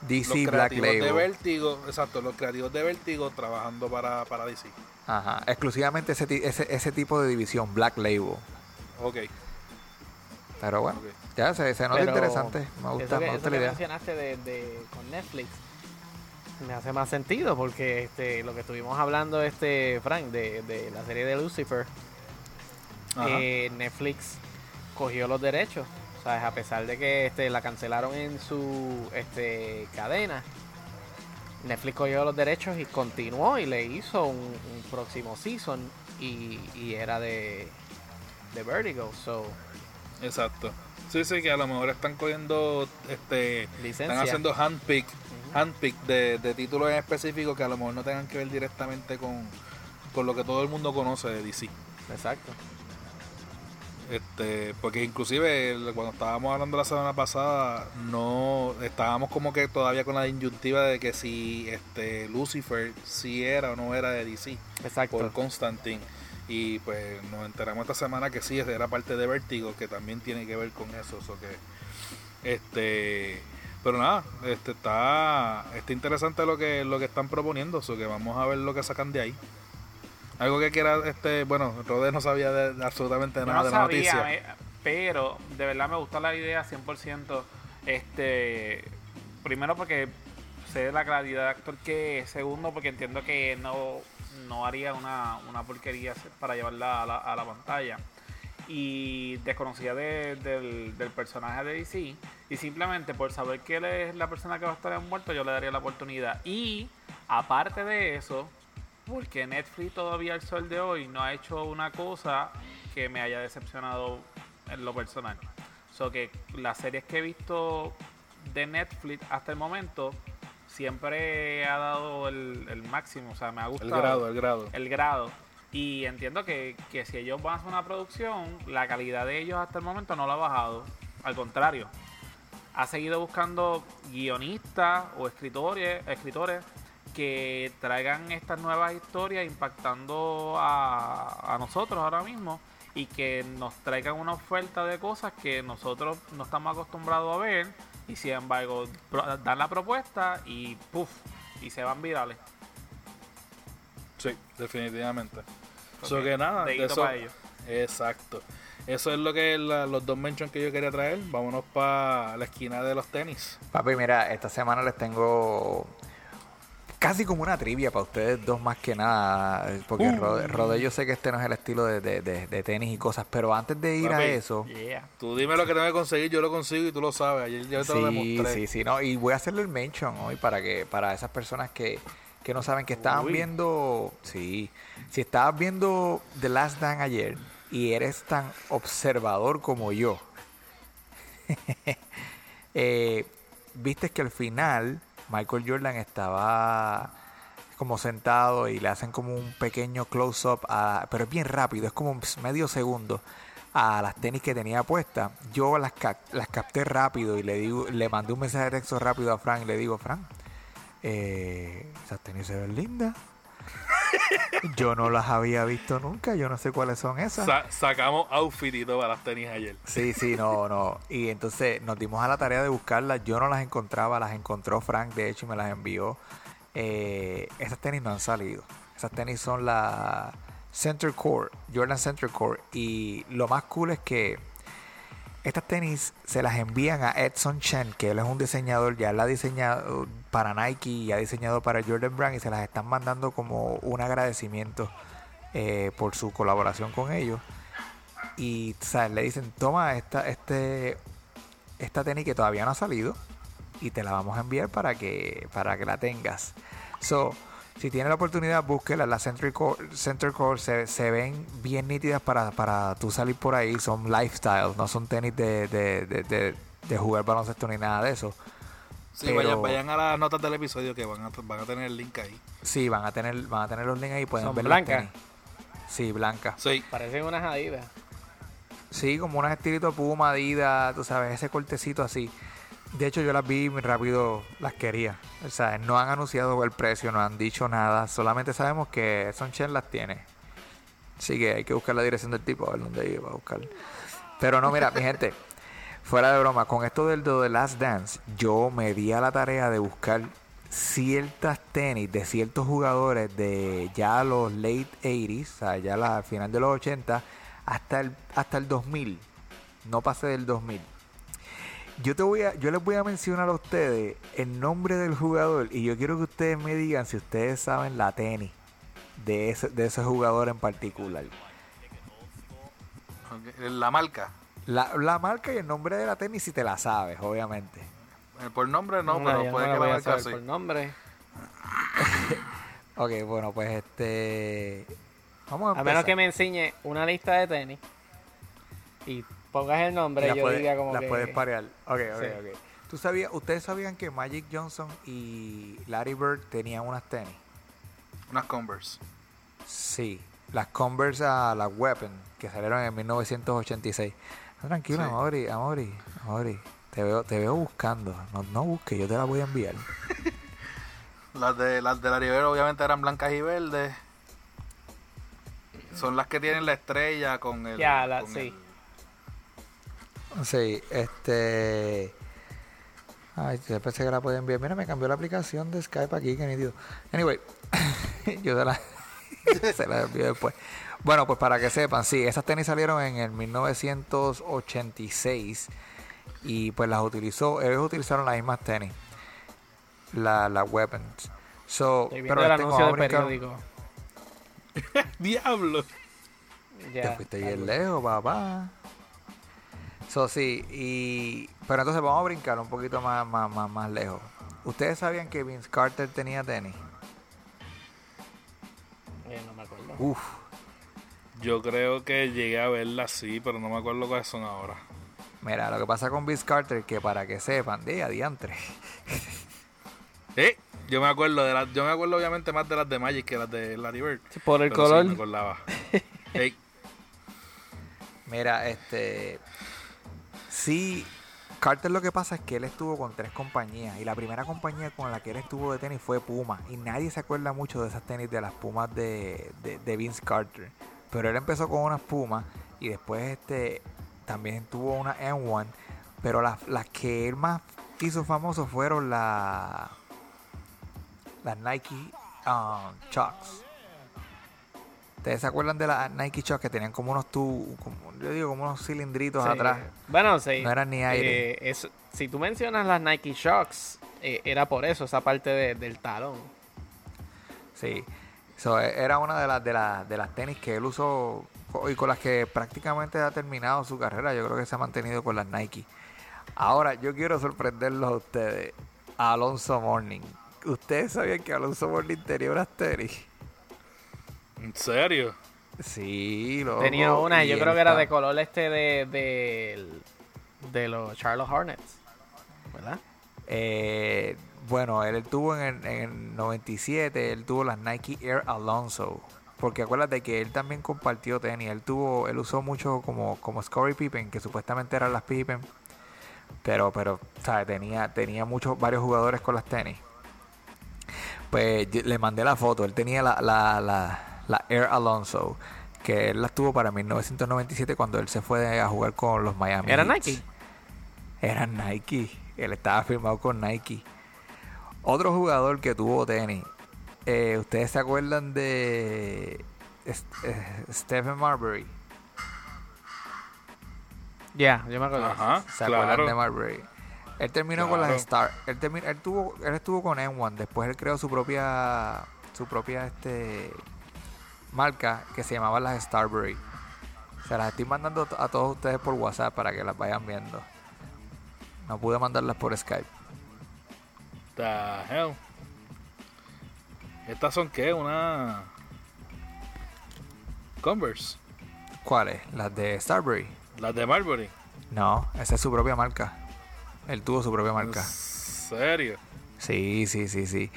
DC los Black creativos de Label. Vertigo, exacto, los creativos de Vertigo trabajando para, para DC. Ajá, exclusivamente ese, ese, ese tipo de división, Black Label. Ok. Pero bueno, ya se, se nota Pero interesante, me gusta, eso que, me eso gusta la que idea. mencionaste de, de- con Netflix me hace más sentido porque este lo que estuvimos hablando este Frank de, de la serie de Lucifer eh, Netflix cogió los derechos sabes a pesar de que este la cancelaron en su este cadena Netflix cogió los derechos y continuó y le hizo un, un próximo season y, y era de de Vertigo so. Exacto. Sí, sí, que a lo mejor están cogiendo, este, licencia. están haciendo handpick, handpick de, de títulos en específico que a lo mejor no tengan que ver directamente con, con lo que todo el mundo conoce de DC. exacto Este, porque inclusive cuando estábamos hablando la semana pasada, no estábamos como que todavía con la disyuntiva de que si este Lucifer si era o no era de DC exacto por Constantine. Y pues nos enteramos esta semana que sí era parte de Vertigo, que también tiene que ver con eso. so que, este, pero nada, este está, está interesante lo que, lo que están proponiendo, so que vamos a ver lo que sacan de ahí. Algo que quiera, este, bueno, Rodé no sabía de, de absolutamente nada no de la sabía, noticia. me- pero de verdad me gusta la idea 100%. Este, primero porque sé la calidad de actor que es. Segundo porque entiendo que no, no haría una, una porquería para llevarla a la, a la pantalla. Y desconocía de- del, del personaje de DC. Y simplemente por saber que él es la persona que va a estar envuelto, yo le daría la oportunidad. Y aparte de eso, porque Netflix todavía al sol de hoy no ha hecho una cosa que me haya decepcionado en lo personal. So que las series que he visto de Netflix hasta el momento siempre ha dado el, el máximo, o sea, me ha El gustado grado, el grado. el grado. Y entiendo que, que si ellos van a hacer una producción, la calidad de ellos hasta el momento no la ha bajado. Al contrario, ha seguido buscando guionistas o escritores, escritores que traigan estas nuevas historias impactando a, a nosotros ahora mismo y que nos traigan una oferta de cosas que nosotros no estamos acostumbrados a ver y sin embargo dan la propuesta y puff y se van virales. Sí, definitivamente. Eso que nada, eso, exacto. Eso es lo que los dos mentions que yo quería traer. Vámonos para la esquina de los tenis. Papi, mira, esta semana les tengo casi como una trivia para ustedes dos más que nada. Porque uh. Rode, yo sé que este no es el estilo de, tenis y cosas. Pero antes de ir a eso... Tú dime lo que tengo que conseguir, yo lo consigo y tú lo sabes. Ayer ya te lo demostré. Sí, sí, no. Y voy a hacerle el mention hoy para que para esas personas que, que no saben que estaban viendo... Sí, si estabas viendo The Last Dance ayer y eres tan observador como yo, (laughs) eh, viste que al final Michael Jordan estaba como sentado y le hacen como un pequeño close-up, pero es bien rápido, es como medio segundo a las tenis que tenía puestas. Yo las, las capté rápido y le digo, le mandé un mensaje de texto rápido a Frank y le digo, Frank, eh, esas tenis se ven lindas. (laughs) Yo no las había visto nunca, yo no sé cuáles son esas. sacamos outfit y todo para las tenis ayer. Sí, sí, no, no. Y entonces nos dimos a la tarea de buscarlas. Yo no las encontraba, las encontró Frank, de hecho, y me las envió. Eh, esas tenis no han salido. Esas tenis son la Center Core, Jordan Center Core. Y lo más cool es que estas tenis se las envían a Edson Chen, que él es un diseñador, ya la ha diseñado para Nike y ha diseñado para Jordan Brand y se las están mandando como un agradecimiento eh, por su colaboración con ellos. Y le dicen, toma esta, este, esta tenis que todavía no ha salido y te la vamos a enviar para que, para que la tengas. So, si tiene la oportunidad, búsquela. Las Center Core, Center Core se, ven bien nítidas para, para tú salir por ahí. Son lifestyle, no son tenis de, de, de, de, jugar baloncesto ni nada de eso. Sí, vayan, a las notas del episodio que van a, van a tener el link ahí. Sí, van a tener, van a tener los links ahí. Pueden ¿Son ver blancas? Sí, blancas. Sí. Parecen unas adidas. Sí, como unas estilitos Puma, Adidas, tú sabes, ese cortecito así. De hecho, yo las vi rápido, las quería. O sea, no han anunciado el precio, no han dicho nada. Solamente sabemos que Son Chen las tiene. Así que hay que buscar la dirección del tipo, a ver dónde iba a buscar. Pero no, mira, mi gente, (laughs) fuera de broma, con esto del The Last Dance, yo me di a la tarea de buscar ciertas tenis de ciertos jugadores de ya los late 80s, o sea, ya al final de los 80 hasta el, hasta el 2000. No pasé del 2000 yo te voy a, yo les voy a mencionar a ustedes el nombre del jugador y yo quiero que ustedes me digan si ustedes saben la tenis de ese, de ese jugador en particular. La marca. La, marca y el nombre de la tenis si te la sabes, obviamente. Eh, por nombre no, pero puede que la marca Por nombre. (laughs) ok, bueno, pues este... Vamos a, a menos que me enseñe una lista de tenis y pongas el nombre, y yo diga como la puedes parear. Ok, ok, ok. ¿Tú sabías, ¿Ustedes sabían que Magic Johnson y Larry Bird tenían unas tenis? Unas Converse. Sí, las Converse a la Weapon, que salieron en 1986. tranquilo, sí. Amori, Amori, Amori. Te veo, te veo buscando. No, no busques, yo te la voy a enviar. (laughs) las de las de Larry Bird obviamente eran blancas y verdes. Son las que tienen la estrella con el. Ya, la, sí. Sí, este. Ay, yo pensé que la podía enviar. Mira, me cambió la aplicación de Skype aquí, que nítido. Anyway, (laughs) yo se la, (laughs) se la envío después. Bueno, pues para que sepan, sí, esas tenis salieron en el 1986 y pues las utilizó, ellos utilizaron las mismas tenis, la, la Weapons. So, pero el anuncio del periódico. (laughs) Diablo. Te fuiste bien lejos, papá. So, sí, y... Pero entonces vamos a brincar un poquito más, más, más, lejos. ¿Ustedes sabían que Vince Carter tenía tenis? Eh, no me acuerdo. Uf. Yo creo que llegué a verla así, pero no me acuerdo cuáles son ahora. Mira, lo que pasa con Vince Carter, que para que sepan, de adiantre. (laughs) ¿Eh? Yo me acuerdo de las, yo me acuerdo obviamente más de las de Magic que las de Larry Bird. por el color. Sí, me acordaba. (laughs) Mira, este Sí, Carter lo que pasa es que él estuvo con tres compañías y la primera compañía con la que él estuvo de tenis fue Puma y nadie se acuerda mucho de esas tenis de las Pumas de, Vince Carter. Pero él empezó con unas Pumas Y después este también tuvo una M1. Pero las, las que él más hizo famoso fueron las las Nike um, Chucks. ¿Ustedes se acuerdan de las Nike Chucks que tenían como unos tubos, yo digo como unos cilindritos Sí. atrás? Bueno, sí. No eran ni aire. Eh, si tú mencionas las Nike Shocks, eh, era por eso, esa parte de- del talón. Sí. So, e- era una de las, de, las, de las tenis que él usó y con las que prácticamente ha terminado su carrera. Yo creo que se ha mantenido con las Nike. Ahora, yo quiero sorprenderlos a ustedes. Alonso Morning. ¿Ustedes sabían que Alonso Morning tenía unas tenis? ¿En serio? Sí, loco. Tenía una, y yo creo que era de color este de, de, de los Charlotte Hornets. ¿Verdad? Eh, bueno, él, tuvo en el, en el 97, él tuvo las Nike Air Alonso. Porque acuérdate que él también compartió tenis. Él tuvo, él usó mucho como, como Scottie Pippen, que supuestamente eran las Pippen. Pero, pero, ¿sabes? Tenía, tenía muchos, varios jugadores con las tenis. Pues yo- le mandé la foto. Él tenía la, la, la, la Air Alonso. Que él las tuvo para 1997 cuando él se fue a jugar con los Miami. ¿Era Heats. Nike? Era Nike. Él estaba firmado con Nike. Otro jugador que tuvo tenis. eh, ¿Ustedes se acuerdan de eh, Stephen Marbury? Ya, yo me acuerdo. Ajá, ¿Se acuerdan de. Marbury? Él terminó con las. Star. Él, termi- él tuvo, él estuvo con M1. Después él creó su propia, su propia este marca que se llamaba las Starbury. Se las estoy mandando a todos ustedes por WhatsApp para que las vayan viendo. No pude mandarlas por Skype. The hell. ¿Estas son qué? Una. Converse. ¿Cuáles? Las de Starbury. Las de Marbury. No, esa es su propia marca. Él tuvo su propia ¿En marca. serio? Sí, sí, sí, sí.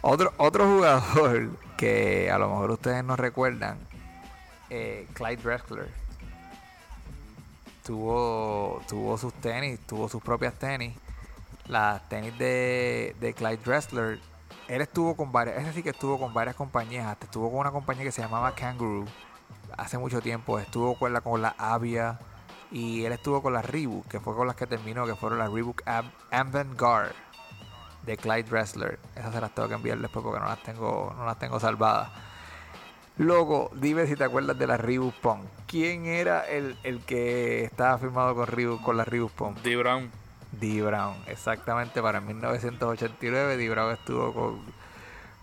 Otro, otro jugador que a lo mejor ustedes no recuerdan, eh, Clyde Drexler. Tuvo, tuvo sus tenis, tuvo sus propias tenis. Las tenis de, de Clyde Drexler. Él estuvo con varias, ese sí que estuvo con varias compañías. Hasta estuvo con una compañía que se llamaba Kangaroo hace mucho tiempo. Estuvo con la, con la Avia y él estuvo con las Reebok, que fue con las que terminó, que fueron las Reebok Am- Avantgarde de Clyde Dressler. Esas se las tengo que enviar después porque no las tengo, no las tengo salvadas. Loco, dime si te acuerdas de la Reebok Pump. ¿Quién era el, el que estaba firmado con Reebok, con la Reebok Pump? D. Brown. D. Brown, exactamente para 1989 D. Brown estuvo con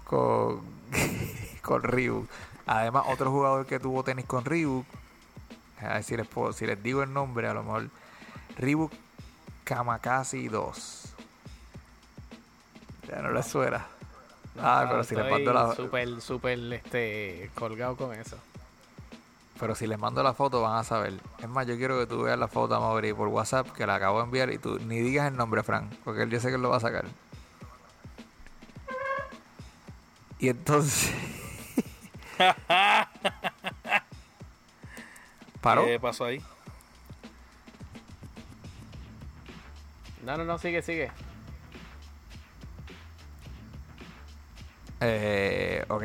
con, (laughs) con Reebok. Además, otro jugador que tuvo tenis con Reebok, a ver si les, puedo- si les digo el nombre, a lo mejor Reebok Kamakasi 2. Ya no les suena. Ah, pero si les mando la, Súper, súper este, colgado con eso. pero si les mando la foto van a saber. Es más, yo quiero que tú veas la foto a Mauri por WhatsApp que la acabo de enviar y tú ni digas el nombre, Frank, porque él yo sé que él lo va a sacar. Y entonces. (laughs) ¿Paró? ¿Qué pasó ahí? No, no, no, sigue, sigue. Eh, ok.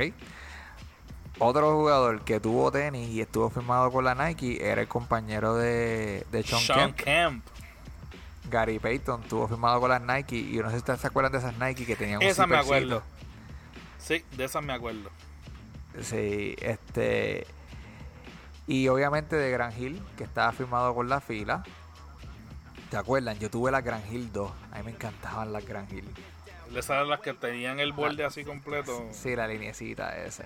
Otro jugador que tuvo tenis y estuvo firmado con la Nike era el compañero de, de Sean, Sean Kemp. Gary Payton tuvo firmado con las Nike y no sé si ustedes se acuerdan de esas Nike que tenían un Esa me zippercito. acuerdo. Sí, de esas me acuerdo. Sí, este. Y obviamente de Gran Hill, que estaba firmado con la fila. ¿Te acuerdan? Yo tuve la Gran Hill 2. A mí me encantaban las Gran Hill. Esas eran las que tenían el borde así completo. Sí, la linecita ese.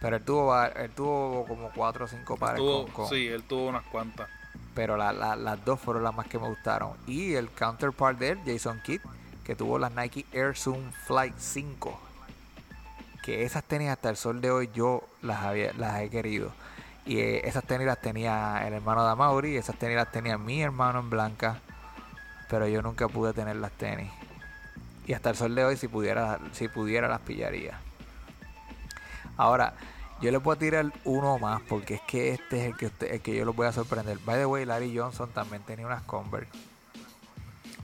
Pero él tuvo, él tuvo como cuatro o cinco pares. Tuvo- con- con- Sí, él tuvo unas cuantas. Pero la- la- las dos fueron las más que me gustaron. Y el counterpart de él, Jason Kidd, que tuvo las Nike Air Zoom Flight 5. Que esas tenis hasta el sol de hoy yo las, había, las he querido. Y eh, esas tenis las tenía el hermano de Amaury, esas tenis las tenía mi hermano en blanca. Pero yo nunca pude tener las tenis. Y hasta el sol de hoy, si pudiera, si pudiera las pillaría. Ahora, yo le puedo tirar uno más porque es que este es el que, usted- el que yo los voy a sorprender. By the way, Larry Johnson también tenía unas Converse.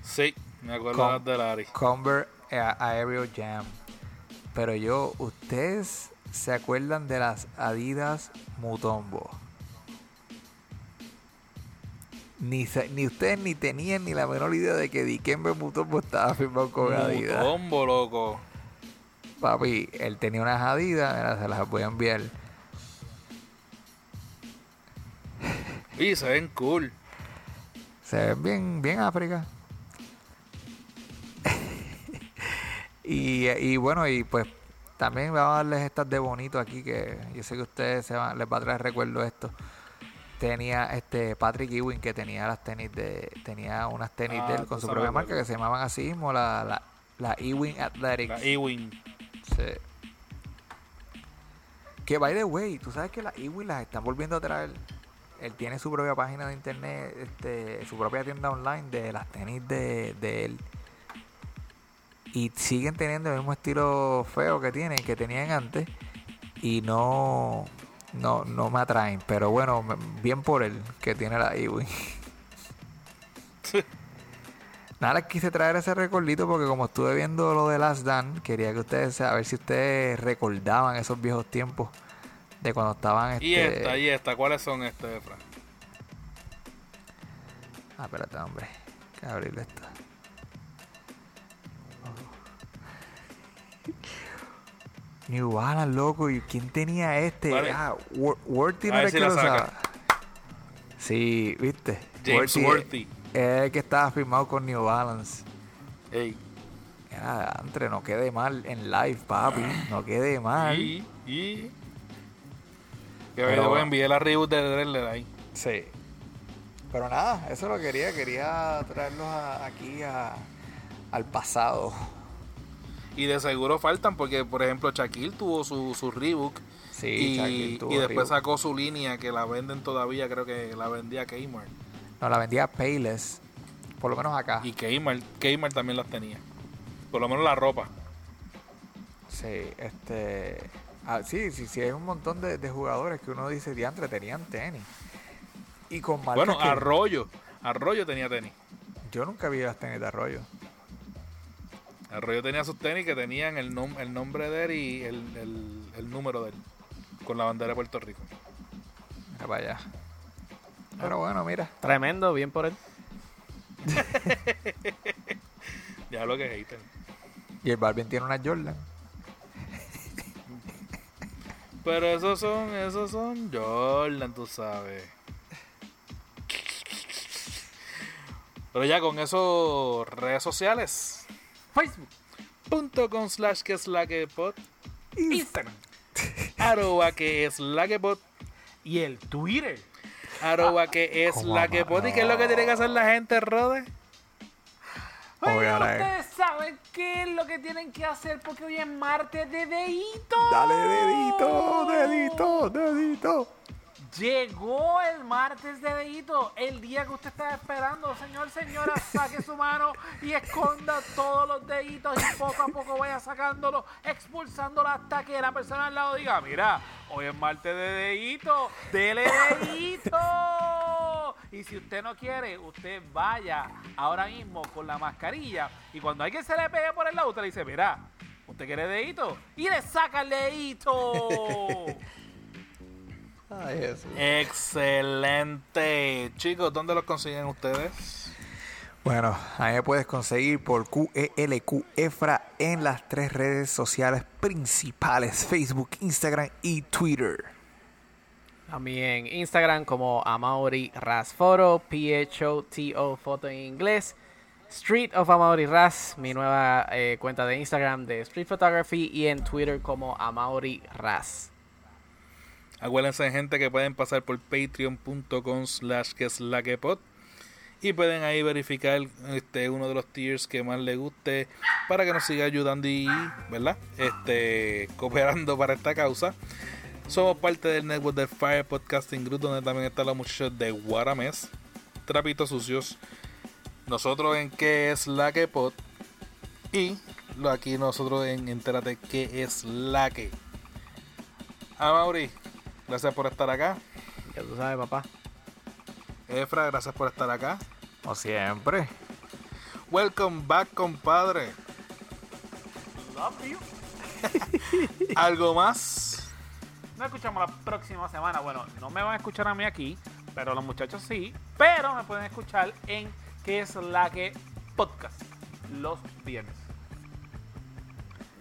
Sí, me acuerdo Con- de Larry. Converse a- Aerial Jam. Pero yo, ¿ustedes se acuerdan de las Adidas Mutombo? Ni, ni ustedes ni tenían ni la menor idea de que Dikembe Mutombo estaba firmado con Adidas. Mutombo, loco. Papi, él tenía unas Adidas, se las voy a enviar. Y se ven cool. Se ven bien, bien África. (laughs) y, y bueno, y pues también vamos a darles estas de bonito aquí que yo sé que ustedes se van, les va a traer recuerdo esto. Tenía este Patrick Ewing que tenía las tenis de tenía unas tenis de él Ah, con su propia marca que se llamaban así mismo la la, la Ewing Athletics. La Ewing. Sí. Que by the way, tú sabes que las Ewing las están volviendo a traer. Él tiene su propia página de internet, este, su propia tienda online de las tenis de, de él. Y siguen teniendo el mismo estilo feo que tienen, que tenían antes. Y no, no, no me atraen. Pero bueno, bien por él que tiene la Ewing. (laughs) Nada, les quise traer ese recordito porque como estuve viendo lo de Last Dance, quería que ustedes, a ver si ustedes recordaban esos viejos tiempos de cuando estaban este... Y esta, y esta. ¿Cuáles son este? Ah, espérate, hombre. Que abrirle esto. (laughs) New Balance, loco. ¿Y quién tenía este? Vale. Ah, Wor- Worthy no era el si que lo saca. Sí, viste. James Worthy Worthy. Es el que estaba firmado con New Balance. Ey. Ya, entre, no quede mal en live, papi. No quede mal. Y, y. Que Pero- le voy a enviar la reboot de Driller ahí. Sí. Pero nada, eso lo quería. Quería traerlos a- aquí a- al pasado. Y de seguro faltan porque, por ejemplo, Shaquille tuvo su, su Reebok. Sí, y, tuvo y después Reebok. sacó su línea que la venden todavía, creo que la vendía Kmart. No, la vendía Payless. Por lo menos acá. Y Kmart, Kmart también las tenía. Por lo menos la ropa. Sí, este. ah, sí, sí, sí, hay un montón de, de jugadores que uno dice, diantre, tenían tenis. Y con marcas Bueno, que- Arroyo. Arroyo tenía tenis. Yo nunca vi las tenis de Arroyo. Arroyo tenía sus tenis que tenían el, nom- el nombre de él y el, el- el número de él. Con la bandera de Puerto Rico. Mira para allá. Pero bueno, mira. Tremendo, bien por él. (laughs) Ya lo que es hater. Y el Balvin tiene una Jordan. Pero esos son, esos son Jordan, tú sabes. Pero ya con eso, redes sociales. Facebook, Punto con slash que es la que pod. Instagram Arroba que es la que pod. y el Twitter. Arroba que es ¿Cómo la que pod. ¿Y qué es lo que tiene que hacer la gente, Rode? Ustedes saben qué es lo que tienen que hacer porque hoy es martes de dedito. Dale dedito, dedito, dedito. Llegó el martes de dedito, el día que usted estaba esperando. Señor, señora, (laughs) saque su mano y esconda todos los deditos y poco a poco vaya sacándolo, expulsándolo hasta que la persona al lado diga, mira, hoy es martes de dedito, dele dedito. Y si usted no quiere, usted vaya ahora mismo con la mascarilla y cuando alguien se le pegue por el lado, usted le dice, mira, ¿usted quiere dedito? Y le saca el dedito. (laughs) Ay, Jesús. Excelente. Chicos, ¿dónde los consiguen ustedes? Bueno, ahí me puedes conseguir por E QELQ EFRA en las tres redes sociales principales, Facebook, Instagram y Twitter. También Instagram como Amaury Ras Photo, P-H-O-T-O Foto en inglés. Street of Amaury Ras, mi nueva eh, cuenta de Instagram de Street Photography. Y en Twitter como Amaury Ras. Acuérdense, gente, que pueden pasar por patreon.com slash que es la que pod y pueden ahí verificar este uno de los tiers que más les guste para que nos siga ayudando y, ¿verdad? Este, cooperando para esta causa. Somos parte del network de Fire Podcasting Group, donde también están los muchachos de Guarames, Trapitos Sucios, nosotros en qué es la que pod y aquí nosotros en Entérate qué es la que. Ah, Mauri, gracias por estar acá. Ya tú sabes, papá. Efra, gracias por estar acá. Como siempre. Welcome back, compadre. Love (laughs) you. ¿Algo más? Nos escuchamos la próxima semana. Bueno, no me van a escuchar a mí aquí, pero los muchachos sí. Pero me pueden escuchar en que es la que podcast los viernes.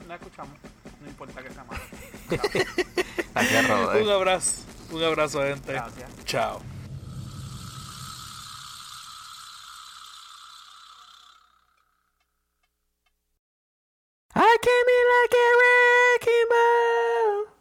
La escuchamos, no importa que sea malo. (laughs) Gracias, Rodo. Un abrazo. Un abrazo, gente. Gracias. Chao. I came in like a wrecking ball.